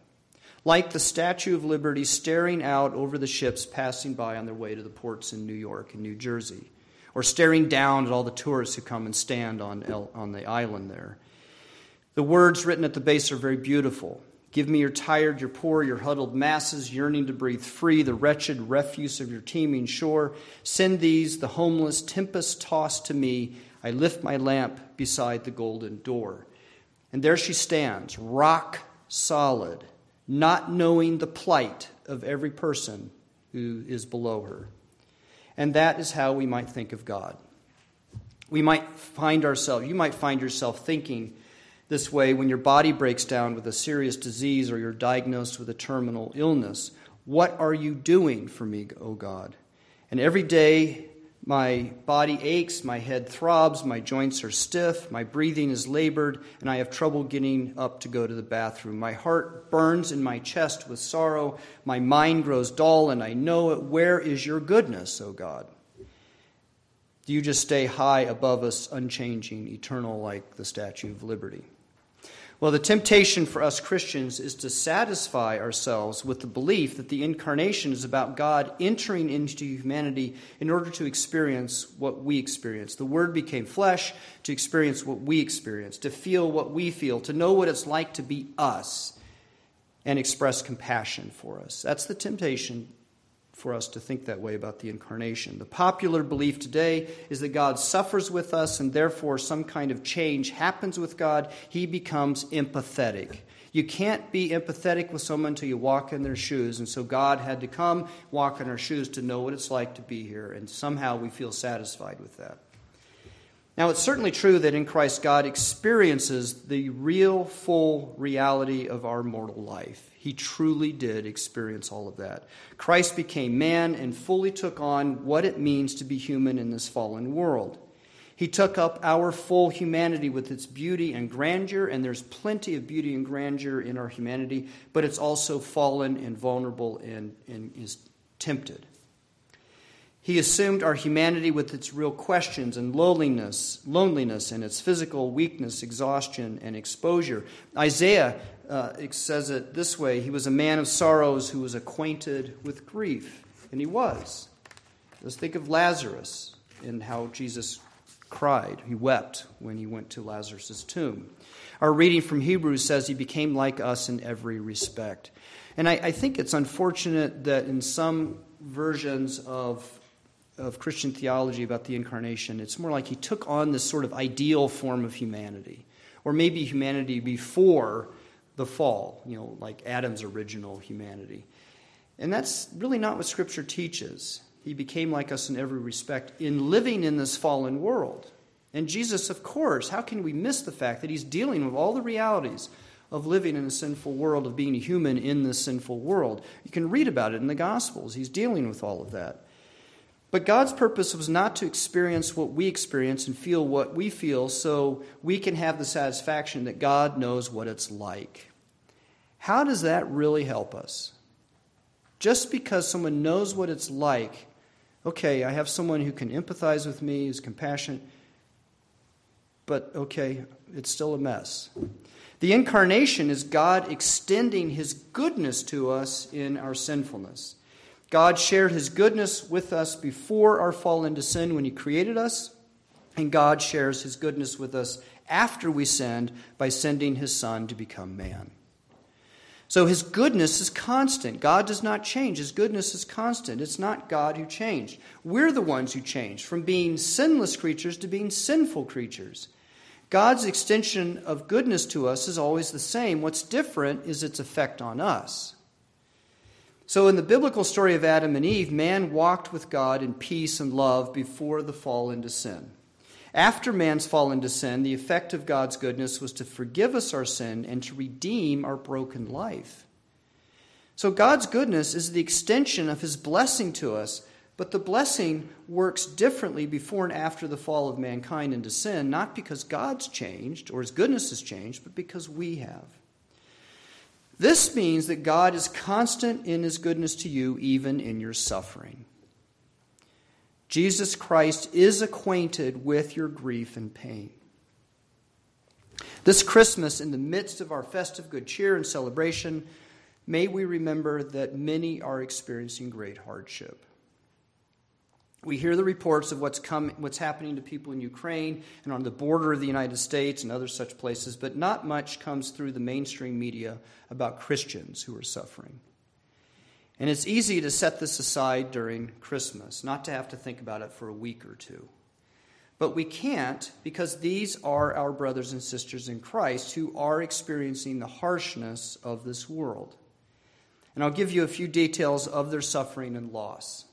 like the Statue of Liberty staring out over the ships passing by on their way to the ports in New York and New Jersey, or staring down at all the tourists who come and stand on, on the island there. The words written at the base are very beautiful. Give me your tired, your poor, your huddled masses, yearning to breathe free, the wretched refuse of your teeming shore. Send these, the homeless, tempest tossed to me. I lift my lamp beside the golden door. And there she stands, rock solid, not knowing the plight of every person who is below her. And that is how we might think of God. We might find ourselves, you might find yourself thinking, this way, when your body breaks down with a serious disease or you're diagnosed with a terminal illness, what are you doing for me, O God? And every day my body aches, my head throbs, my joints are stiff, my breathing is labored, and I have trouble getting up to go to the bathroom. My heart burns in my chest with sorrow, my mind grows dull, and I know it. Where is your goodness, O God? Do you just stay high above us, unchanging, eternal, like the Statue of Liberty? Well, the temptation for us Christians is to satisfy ourselves with the belief that the incarnation is about God entering into humanity in order to experience what we experience. The Word became flesh to experience what we experience, to feel what we feel, to know what it's like to be us, and express compassion for us. That's the temptation for us to think that way about the incarnation. The popular belief today is that God suffers with us and therefore some kind of change happens with God. He becomes empathetic. You can't be empathetic with someone until you walk in their shoes. And so God had to come, walk in our shoes to know what it's like to be here. And somehow we feel satisfied with that. Now, it's certainly true that in Christ, God experiences the real, full reality of our mortal life. He truly did experience all of that. Christ became man and fully took on what it means to be human in this fallen world. He took up our full humanity with its beauty and grandeur, and there's plenty of beauty and grandeur in our humanity, but it's also fallen and vulnerable and, and is tempted. He assumed our humanity with its real questions and loneliness, loneliness and its physical weakness, exhaustion, and exposure. Isaiah uh, says it this way He was a man of sorrows who was acquainted with grief. And he was. Let's think of Lazarus and how Jesus cried. He wept when he went to Lazarus' tomb. Our reading from Hebrews says he became like us in every respect. And I, I think it's unfortunate that in some versions of of Christian theology about the incarnation. It's more like he took on this sort of ideal form of humanity, or maybe humanity before the fall, you know, like Adam's original humanity. And that's really not what Scripture teaches. He became like us in every respect in living in this fallen world. And Jesus, of course, how can we miss the fact that he's dealing with all the realities of living in a sinful world, of being a human in this sinful world? You can read about it in the Gospels. He's dealing with all of that. But God's purpose was not to experience what we experience and feel what we feel so we can have the satisfaction that God knows what it's like. How does that really help us? Just because someone knows what it's like, okay, I have someone who can empathize with me, who's compassionate, but okay, it's still a mess. The incarnation is God extending his goodness to us in our sinfulness. God shared his goodness with us before our fall into sin when he created us, and God shares his goodness with us after we sinned by sending his son to become man. So his goodness is constant. God does not change. His goodness is constant. It's not God who changed. We're the ones who changed from being sinless creatures to being sinful creatures. God's extension of goodness to us is always the same. What's different is its effect on us. So, in the biblical story of Adam and Eve, man walked with God in peace and love before the fall into sin. After man's fall into sin, the effect of God's goodness was to forgive us our sin and to redeem our broken life. So, God's goodness is the extension of his blessing to us, but the blessing works differently before and after the fall of mankind into sin, not because God's changed or his goodness has changed, but because we have. This means that God is constant in his goodness to you, even in your suffering. Jesus Christ is acquainted with your grief and pain. This Christmas, in the midst of our festive good cheer and celebration, may we remember that many are experiencing great hardship. We hear the reports of what's, come, what's happening to people in Ukraine and on the border of the United States and other such places, but not much comes through the mainstream media about Christians who are suffering. And it's easy to set this aside during Christmas, not to have to think about it for a week or two. But we can't because these are our brothers and sisters in Christ who are experiencing the harshness of this world. And I'll give you a few details of their suffering and loss.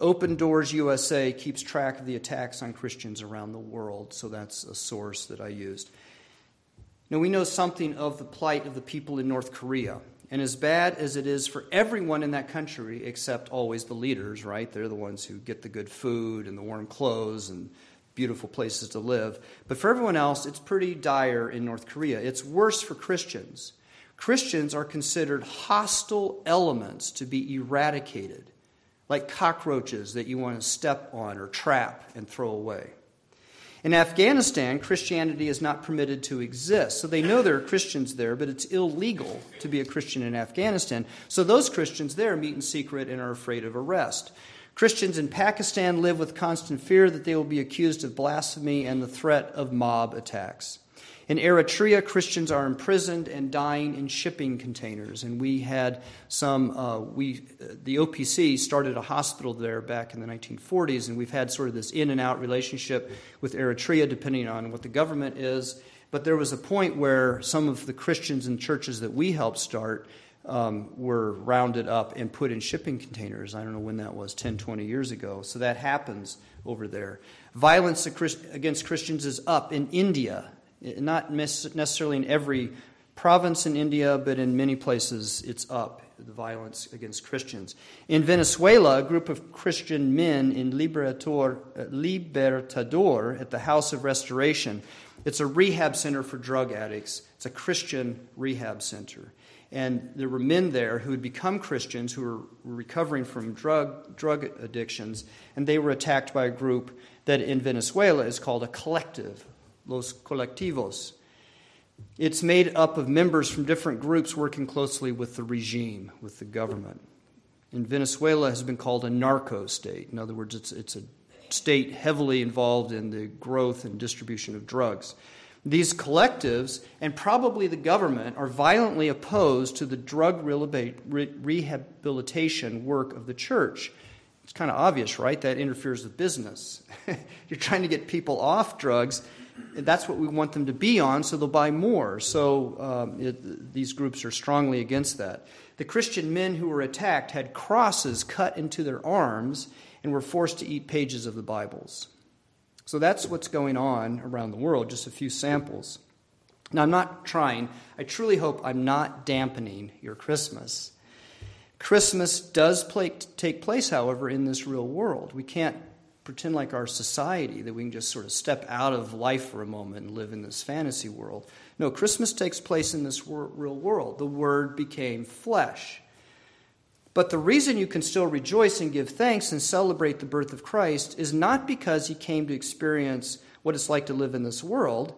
Open Doors USA keeps track of the attacks on Christians around the world, so that's a source that I used. Now, we know something of the plight of the people in North Korea. And as bad as it is for everyone in that country, except always the leaders, right? They're the ones who get the good food and the warm clothes and beautiful places to live. But for everyone else, it's pretty dire in North Korea. It's worse for Christians. Christians are considered hostile elements to be eradicated like cockroaches that you want to step on or trap and throw away. In Afghanistan, Christianity is not permitted to exist. So they know there are Christians there, but it's illegal to be a Christian in Afghanistan. So those Christians there meet in secret and are afraid of arrest. Christians in Pakistan live with constant fear that they will be accused of blasphemy and the threat of mob attacks. In Eritrea, Christians are imprisoned and dying in shipping containers. And we had some, uh, we, the OPC started a hospital there back in the 1940s, and we've had sort of this in and out relationship with Eritrea, depending on what the government is. But there was a point where some of the Christians and churches that we helped start um, were rounded up and put in shipping containers. I don't know when that was, 10, 20 years ago. So that happens over there. Violence against Christians is up in India not necessarily in every province in India, but in many places it's up, the violence against Christians. In Venezuela, a group of Christian men in Libertador, uh, Libertador at the House of Restoration, it's a rehab center for drug addicts. It's a Christian rehab center. And there were men there who had become Christians who were recovering from drug, drug addictions, and they were attacked by a group that in Venezuela is called a collective los colectivos. It's made up of members from different groups working closely with the regime, with the government. And Venezuela has been called a narco state. In other words, it's, it's a state heavily involved in the growth and distribution of drugs. These collectives, and probably the government, are violently opposed to the drug rehabilitation work of the church. It's kind of obvious, right? That interferes with business. You're trying to get people off drugs. That's what we want them to be on, so they'll buy more. So um, it, these groups are strongly against that. The Christian men who were attacked had crosses cut into their arms and were forced to eat pages of the Bibles. So that's what's going on around the world, just a few samples. Now, I'm not trying, I truly hope I'm not dampening your Christmas. Christmas does play, take place, however, in this real world. We can't pretend like our society that we can just sort of step out of life for a moment and live in this fantasy world. No, Christmas takes place in this wor- real world. The Word became flesh. But the reason you can still rejoice and give thanks and celebrate the birth of Christ is not because he came to experience what it's like to live in this world.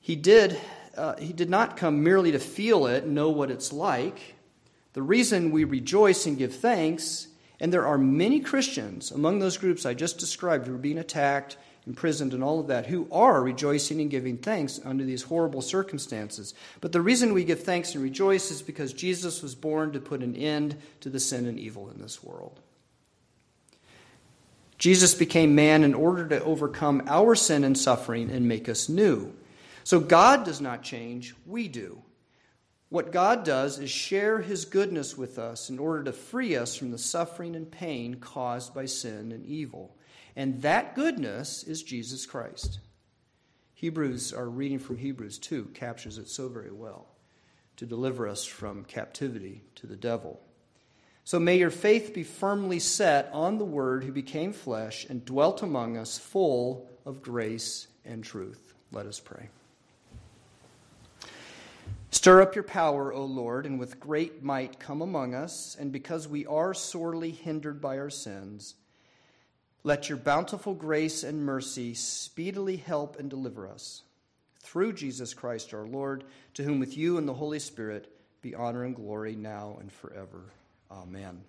He did, uh, he did not come merely to feel it, know what it's like. The reason we rejoice and give thanks, and there are many Christians among those groups I just described who are being attacked imprisoned, and all of that, who are rejoicing and giving thanks under these horrible circumstances. But the reason we give thanks and rejoice is because Jesus was born to put an end to the sin and evil in this world. Jesus became man in order to overcome our sin and suffering and make us new. So God does not change, we do. What God does is share his goodness with us in order to free us from the suffering and pain caused by sin and evil. And that goodness is Jesus Christ. Hebrews, our reading from Hebrews 2, captures it so very well to deliver us from captivity to the devil. So may your faith be firmly set on the Word who became flesh and dwelt among us, full of grace and truth. Let us pray. Stir up your power, O Lord, and with great might come among us, and because we are sorely hindered by our sins, let your bountiful grace and mercy speedily help and deliver us. Through Jesus Christ our Lord, to whom with you and the Holy Spirit be honor and glory now and forever. Amen.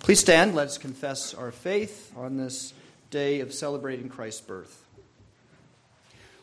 Please stand. Let us confess our faith on this day of celebrating Christ's birth.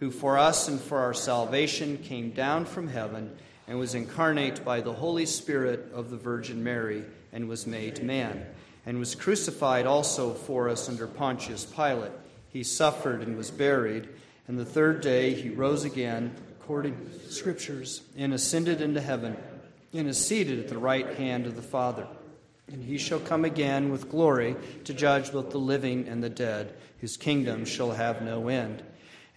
who for us and for our salvation came down from heaven and was incarnate by the Holy Spirit of the Virgin Mary and was made man and was crucified also for us under Pontius Pilate. He suffered and was buried, and the third day he rose again, according to the Scriptures, and ascended into heaven, and is seated at the right hand of the Father. And he shall come again with glory to judge both the living and the dead, whose kingdom shall have no end.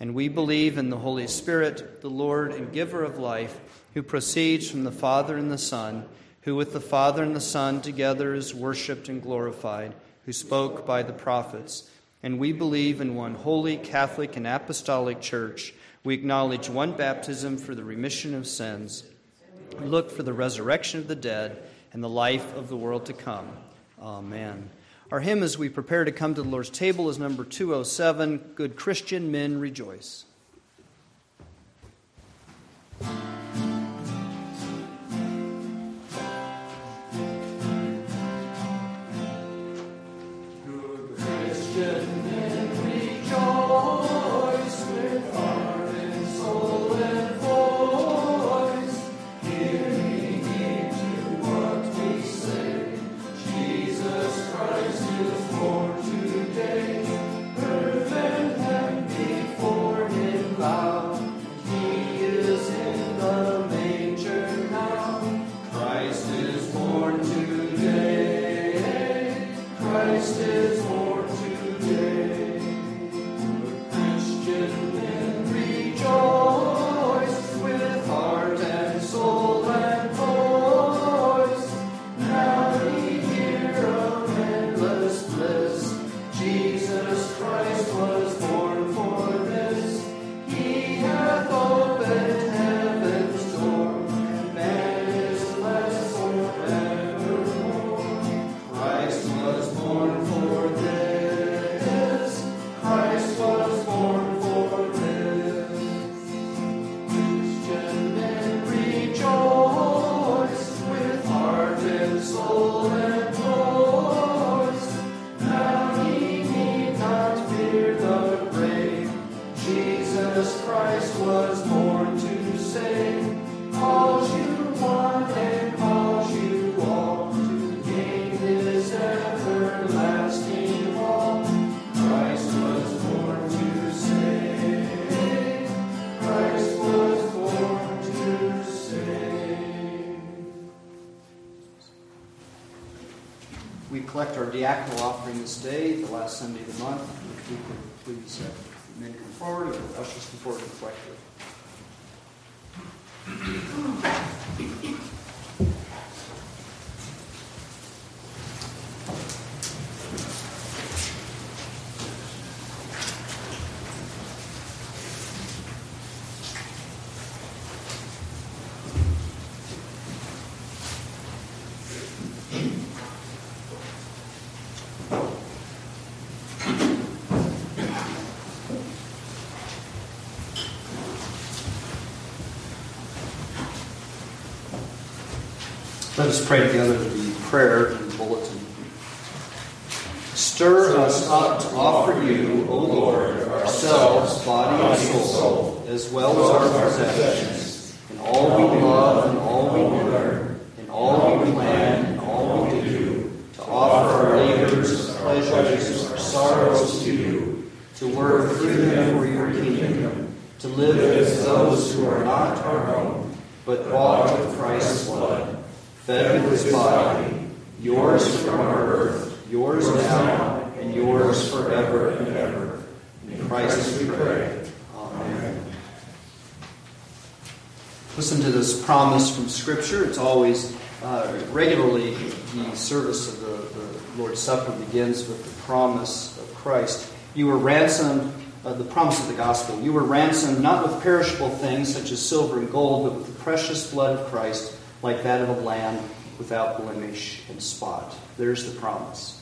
And we believe in the Holy Spirit, the Lord and giver of life, who proceeds from the Father and the Son who with the Father and the Son together is worshiped and glorified, who spoke by the prophets. And we believe in one holy, Catholic, and Apostolic Church. We acknowledge one baptism for the remission of sins. We look for the resurrection of the dead and the life of the world to come. Amen. Our hymn as we prepare to come to the Lord's table is number 207 Good Christian Men Rejoice. Us pray together the prayer in the bulletin. Stir us up to offer you, O Lord, ourselves, body and soul, as well as our possessions, in all we love and all we learn, in all we plan and all we do, to offer our labors, our pleasures, our sorrows to you, to work through them for your kingdom, to live as those who are not our own, but bought with Christ's blood fed with body, yours from our birth, yours now, and yours forever and ever. In Christ we pray. Amen. Listen to this promise from Scripture. It's always, uh, regularly, the service of the, the, Lord's Supper begins with the promise of Christ. You were ransomed, uh, the promise of the gospel. You were ransomed not with perishable things such as silver and gold, but with the precious blood of Christ like that of a lamb without blemish and spot. There's the promise.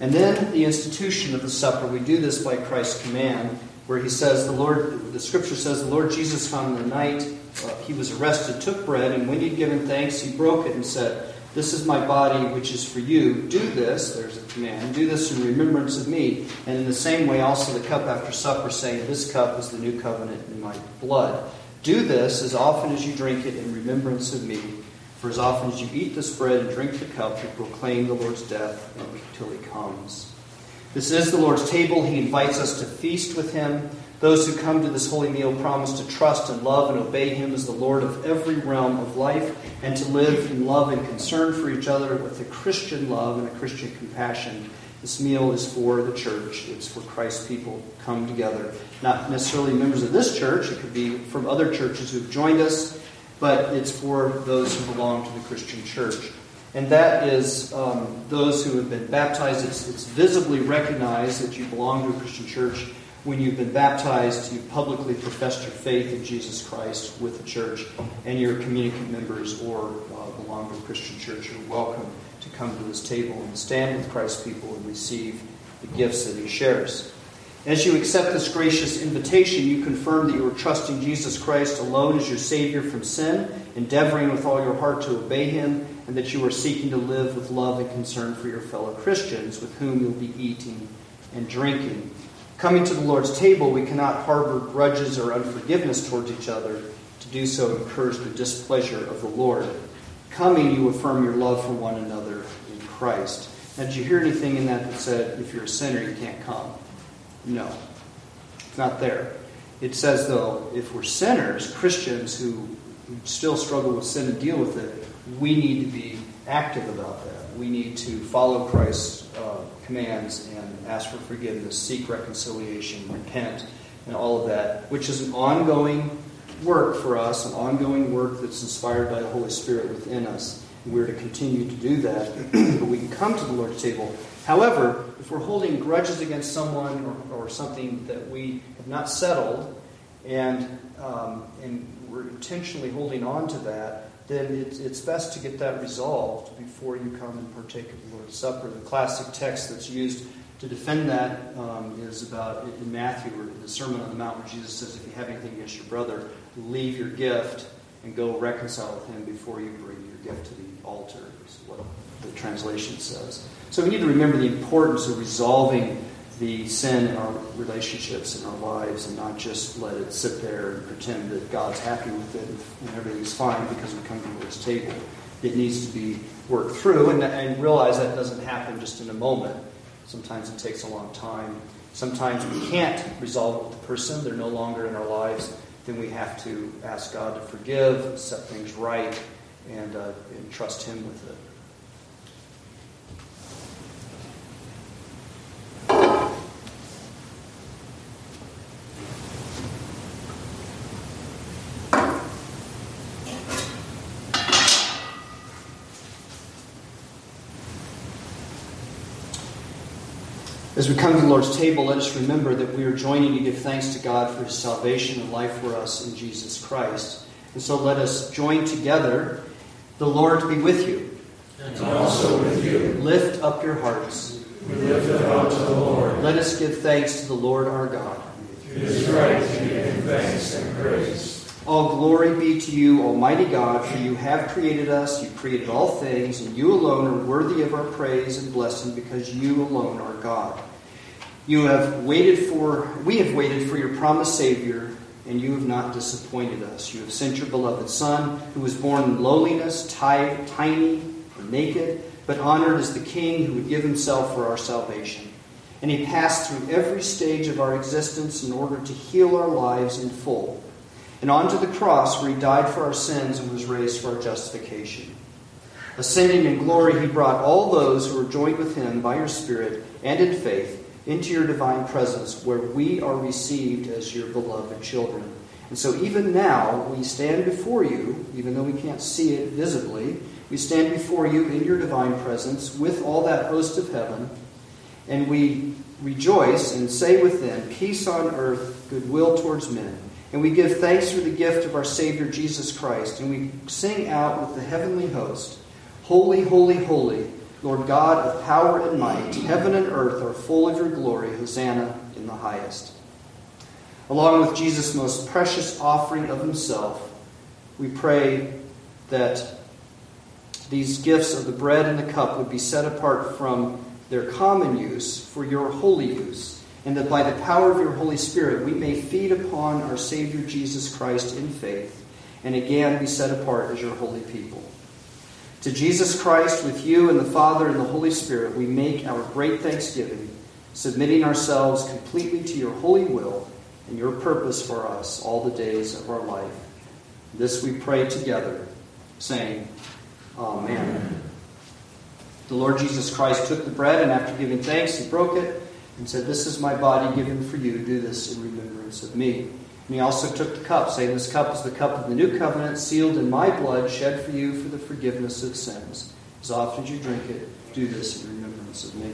And then the institution of the supper. We do this by Christ's command, where he says, the Lord, the scripture says, the Lord Jesus found in the night uh, he was arrested, took bread, and when he'd given thanks, he broke it and said, This is my body, which is for you. Do this, there's a command, do this in remembrance of me. And in the same way, also the cup after supper, saying, This cup is the new covenant in my blood. Do this as often as you drink it in remembrance of me. For as often as you eat this bread and drink the cup, you proclaim the Lord's death until he comes. This is the Lord's table. He invites us to feast with him. Those who come to this holy meal promise to trust and love and obey him as the Lord of every realm of life and to live in love and concern for each other with a Christian love and a Christian compassion. This meal is for the church. It's for Christ's people come together. Not necessarily members of this church. It could be from other churches who've joined us but it's for those who belong to the Christian church. And that is um, those who have been baptized. It's, it's visibly recognized that you belong to a Christian church. When you've been baptized, you publicly professed your faith in Jesus Christ with the church, and you're communicant members or uh, belong to a Christian church. You're welcome to come to this table and stand with Christ's people and receive the gifts that he shares. As you accept this gracious invitation, you confirm that you are trusting Jesus Christ alone as your Savior from sin, endeavoring with all your heart to obey Him, and that you are seeking to live with love and concern for your fellow Christians with whom you'll be eating and drinking. Coming to the Lord's table, we cannot harbor grudges or unforgiveness towards each other. To do so incurs the displeasure of the Lord. Coming, you affirm your love for one another in Christ. Now, did you hear anything in that that said, if you're a sinner, you can't come? No, it's not there. It says, though, if we're sinners, Christians who still struggle with sin and deal with it, we need to be active about that. We need to follow Christ's uh, commands and ask for forgiveness, seek reconciliation, repent, and all of that, which is an ongoing work for us, an ongoing work that's inspired by the Holy Spirit within us. And we're to continue to do that. but we can come to the Lord's table However, if we're holding grudges against someone or, or something that we have not settled, and um, and we're intentionally holding on to that, then it's, it's best to get that resolved before you come and partake of the Lord's Supper. The classic text that's used to defend that um, is about in Matthew, or the Sermon on the Mount, where Jesus says, "If you have anything against your brother, leave your gift and go reconcile with him before you bring your gift to the altar." Is what the translation says. So we need to remember the importance of resolving the sin in our relationships in our lives and not just let it sit there and pretend that God's happy with it and everything's fine because we come to His table. It needs to be worked through and, and realize that doesn't happen just in a moment. Sometimes it takes a long time. Sometimes we can't resolve it with the person, they're no longer in our lives. Then we have to ask God to forgive, set things right, and, uh, and trust Him with it. As we come to the Lord's table, let us remember that we are joining to give thanks to God for his salvation and life for us in Jesus Christ. And so let us join together. The Lord be with you. And also with you. Lift up your hearts. We lift it up to the Lord. Let us give thanks to the Lord our God. It is right to give thanks and praise. All glory be to you, Almighty God, for you have created us, you created all things, and you alone are worthy of our praise and blessing because you alone are God. You have waited for, we have waited for your promised Savior, and you have not disappointed us. You have sent your beloved Son, who was born in lowliness, tiny, naked, but honored as the King who would give himself for our salvation. And he passed through every stage of our existence in order to heal our lives in full. And onto the cross, where he died for our sins and was raised for our justification. Ascending in glory, he brought all those who were joined with him by your Spirit and in faith into your divine presence, where we are received as your beloved children. And so, even now, we stand before you, even though we can't see it visibly, we stand before you in your divine presence with all that host of heaven, and we rejoice and say with them, Peace on earth, goodwill towards men. And we give thanks for the gift of our Savior Jesus Christ, and we sing out with the heavenly host, Holy, holy, holy Lord God of power and might, heaven and earth are full of your glory. Hosanna in the highest. Along with Jesus' most precious offering of himself, we pray that these gifts of the bread and the cup would be set apart from their common use for your holy use, and that by the power of your Holy Spirit we may feed upon our Savior Jesus Christ in faith, and again be set apart as your holy people. To Jesus Christ, with you and the Father and the Holy Spirit, we make our great thanksgiving, submitting ourselves completely to your holy will and your purpose for us all the days of our life. This we pray together, saying, Amen. The Lord Jesus Christ took the bread, and after giving thanks, he broke it and said, This is my body given for you. Do this in remembrance of me. And he also took the cup, saying, This cup is the cup of the new covenant, sealed in my blood, shed for you for the forgiveness of sins. As often as you drink it, do this in remembrance of me.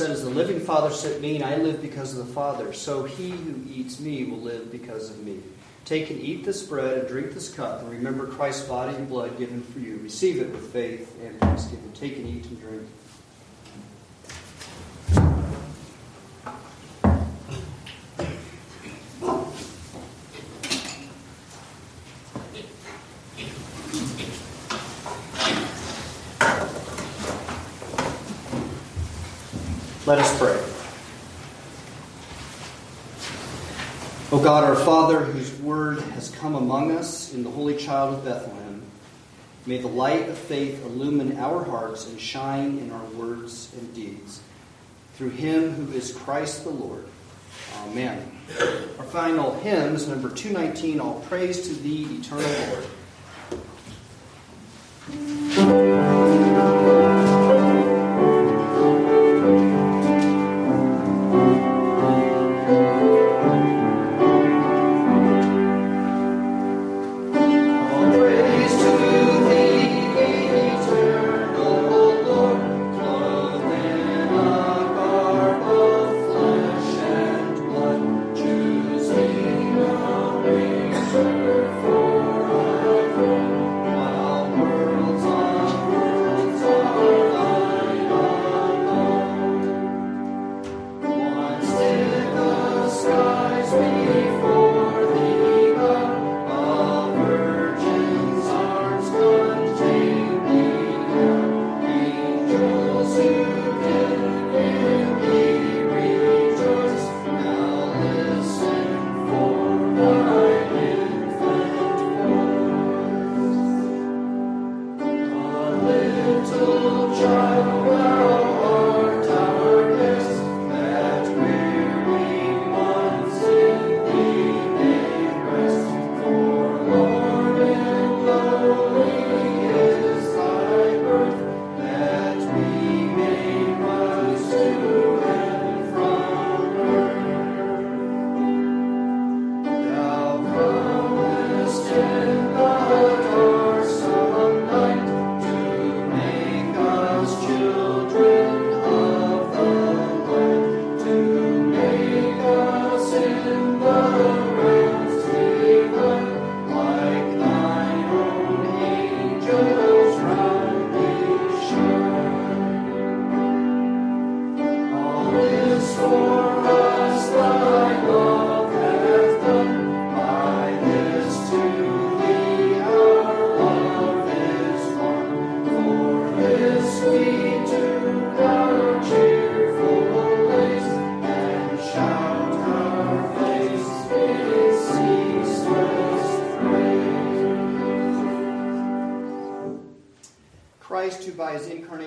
Said, As the living Father sent me, and I live because of the Father, so he who eats me will live because of me. Take and eat this bread and drink this cup, and remember Christ's body and blood given for you. Receive it with faith and thanksgiving. Take and eat and drink. Let us pray. O God, our Father, whose word has come among us in the Holy Child of Bethlehem, may the light of faith illumine our hearts and shine in our words and deeds. Through him who is Christ the Lord. Amen. Our final hymn is number 219 All Praise to Thee, Eternal Lord.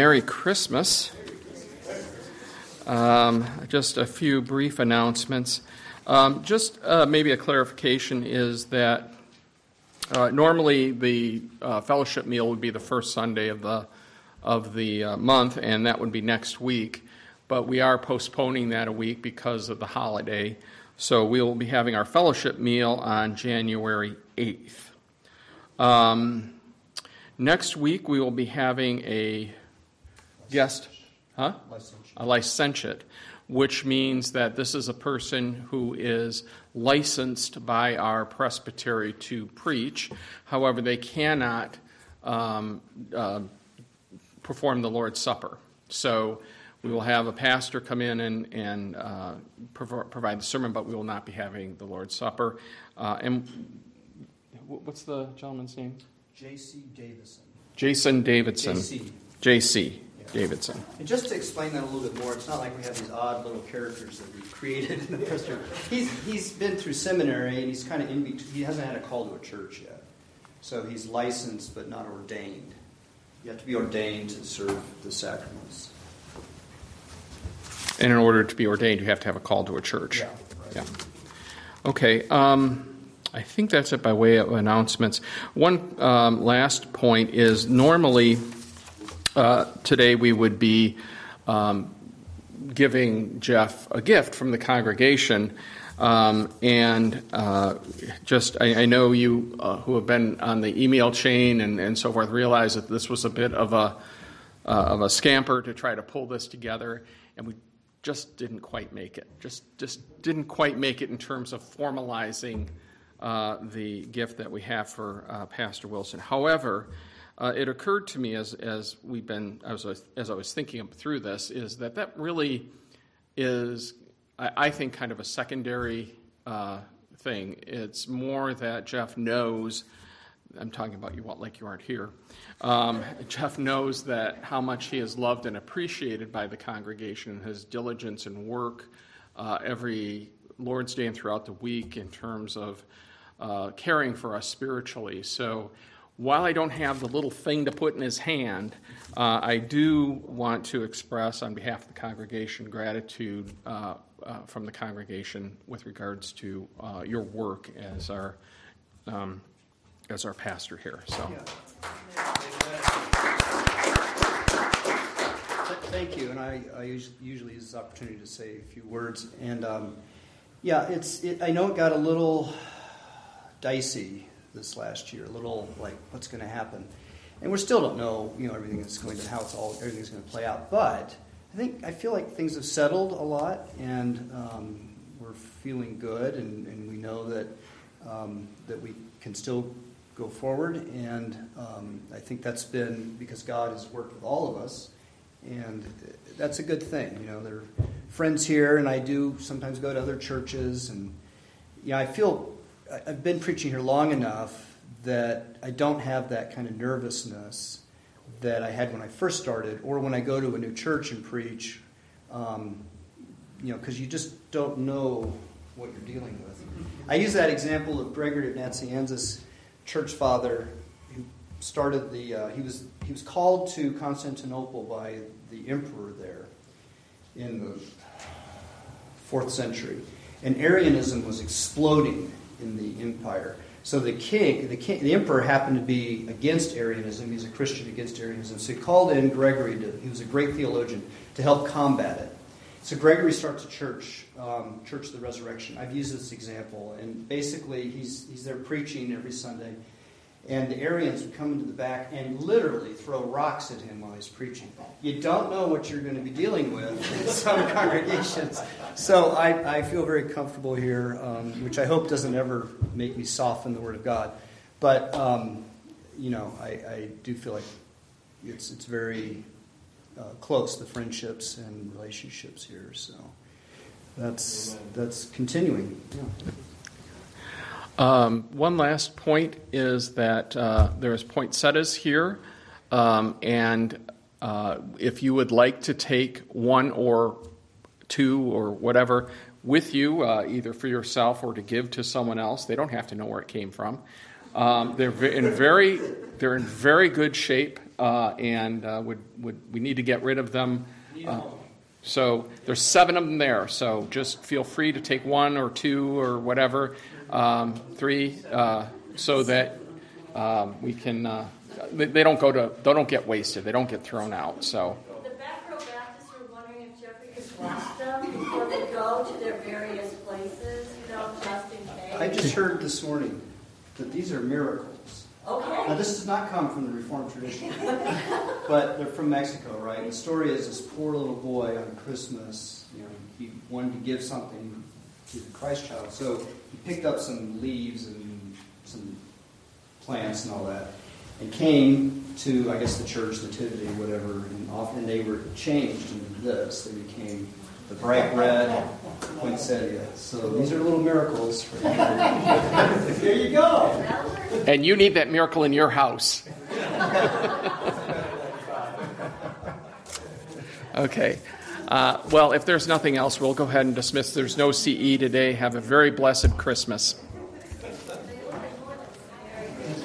Merry Christmas. Um, just a few brief announcements. Um, just uh, maybe a clarification is that uh, normally the uh, fellowship meal would be the first Sunday of the of the uh, month, and that would be next week. But we are postponing that a week because of the holiday. So we will be having our fellowship meal on January 8th. Um, next week we will be having a guest, huh? A licentiate, which means that this is a person who is licensed by our presbytery to preach. However, they cannot um, uh, perform the Lord's Supper. So we will have a pastor come in and, and uh, prov- provide the sermon, but we will not be having the Lord's Supper. Uh, and what's the gentleman's name? J.C. Davison. Jason Davidson. J.C. J.C. Davidson. And just to explain that a little bit more, it's not like we have these odd little characters that we've created in the pastor. He's, he's been through seminary and he's kind of in between. He hasn't had a call to a church yet. So he's licensed but not ordained. You have to be ordained to serve the sacraments. And in order to be ordained, you have to have a call to a church. Yeah. Right. Yeah. Okay. Um, I think that's it by way of announcements. One um, last point is normally uh, today we would be um, giving Jeff a gift from the congregation. Um, and uh, just, I, I, know you uh, who have been on the email chain and, and so forth realize that this was a bit of a uh, of a scamper to try to pull this together, and we just didn't quite make it. Just just didn't quite make it in terms of formalizing uh, the gift that we have for Pastor Wilson. However, uh, it occurred to me as as we've been as I, as I was thinking through this is that that really is I, I think kind of a secondary uh, thing. It's more that Jeff knows. I'm talking about you like you aren't here. Um, Jeff knows that how much he is loved and appreciated by the congregation, his diligence and work uh, every Lord's Day and throughout the week in terms of uh, caring for us spiritually. So while I don't have the little thing to put in his hand, uh, I do want to express on behalf of the congregation gratitude uh, uh, from the congregation with regards to uh, your work as our um, as our pastor here. So. Thank you, and I, I usually use this opportunity to say a few words. And um, yeah, it's it, I know it got a little dicey this last year, a little like what's going to happen, and we still don't know, you know, everything that's going to how it's all everything's going to play out. But I think I feel like things have settled a lot, and um, we're feeling good, and, and we know that um, that we can still go forward. And um, I think that's been because God has worked with all of us, and that's a good thing. You know, there are friends here, and I do sometimes go to other churches, and yeah, I feel I've been preaching here long enough that I don't have that kind of nervousness that I had when I first started, or when I go to a new church and preach. Um, you know, because you just don't know what you're dealing with. I use that example of Gregory of Nazianzus, church father, who started the. Uh, he was he was called to Constantinople by the emperor there in the fourth century, and Arianism was exploding in the empire. So the king, the king, the emperor happened to be against Arianism. He's a Christian against Arianism. So he called in Gregory. To, he was a great theologian to help combat it. So Gregory starts a church, um, Church of the Resurrection. I've used this example, and basically he's he's there preaching every Sunday, and the Arians would come into the back and literally throw rocks at him while he's preaching. You don't know what you're going to be dealing with in some congregations. So I, I feel very comfortable here, um, which I hope doesn't ever make me soften the Word of God. But, um, you know, I, I, do feel like it's, it's very uh, close, the friendships and relationships here. So that's, that's continuing. Yeah. Um, one last point is that uh, there is poinsettias here, um, and uh, if you would like to take one or two or whatever with you, uh, either for yourself or to give to someone else, they don't have to know where it came from. Um, they're in very they're in very good shape, uh, and uh, would, would we need to get rid of them. Uh, so there's seven of them there. So just feel free to take one or two or whatever um, three, uh, so that um, we can. Uh, they, they, don't go to. They don't get wasted. They don't get thrown out. So. The back row Baptists are wondering if Jeffrey could bless them before they go to their various places. You know, just in case. I just heard this morning that these are miracles. Okay. Now, this does not come from the Reformed tradition, but they're from Mexico, right? And the story is this poor little boy on Christmas, you know, he wanted to give something to the Christ child. So he picked up some leaves and some plants and all that, and came to, I guess, the church, nativity, whatever, and often they were changed into this. They became the bright red poinsettia. So these are little miracles. For there you go. And you need that miracle in your house. okay. Uh, well, if there's nothing else, we'll go ahead and dismiss. There's no CE today. Have a very blessed Christmas.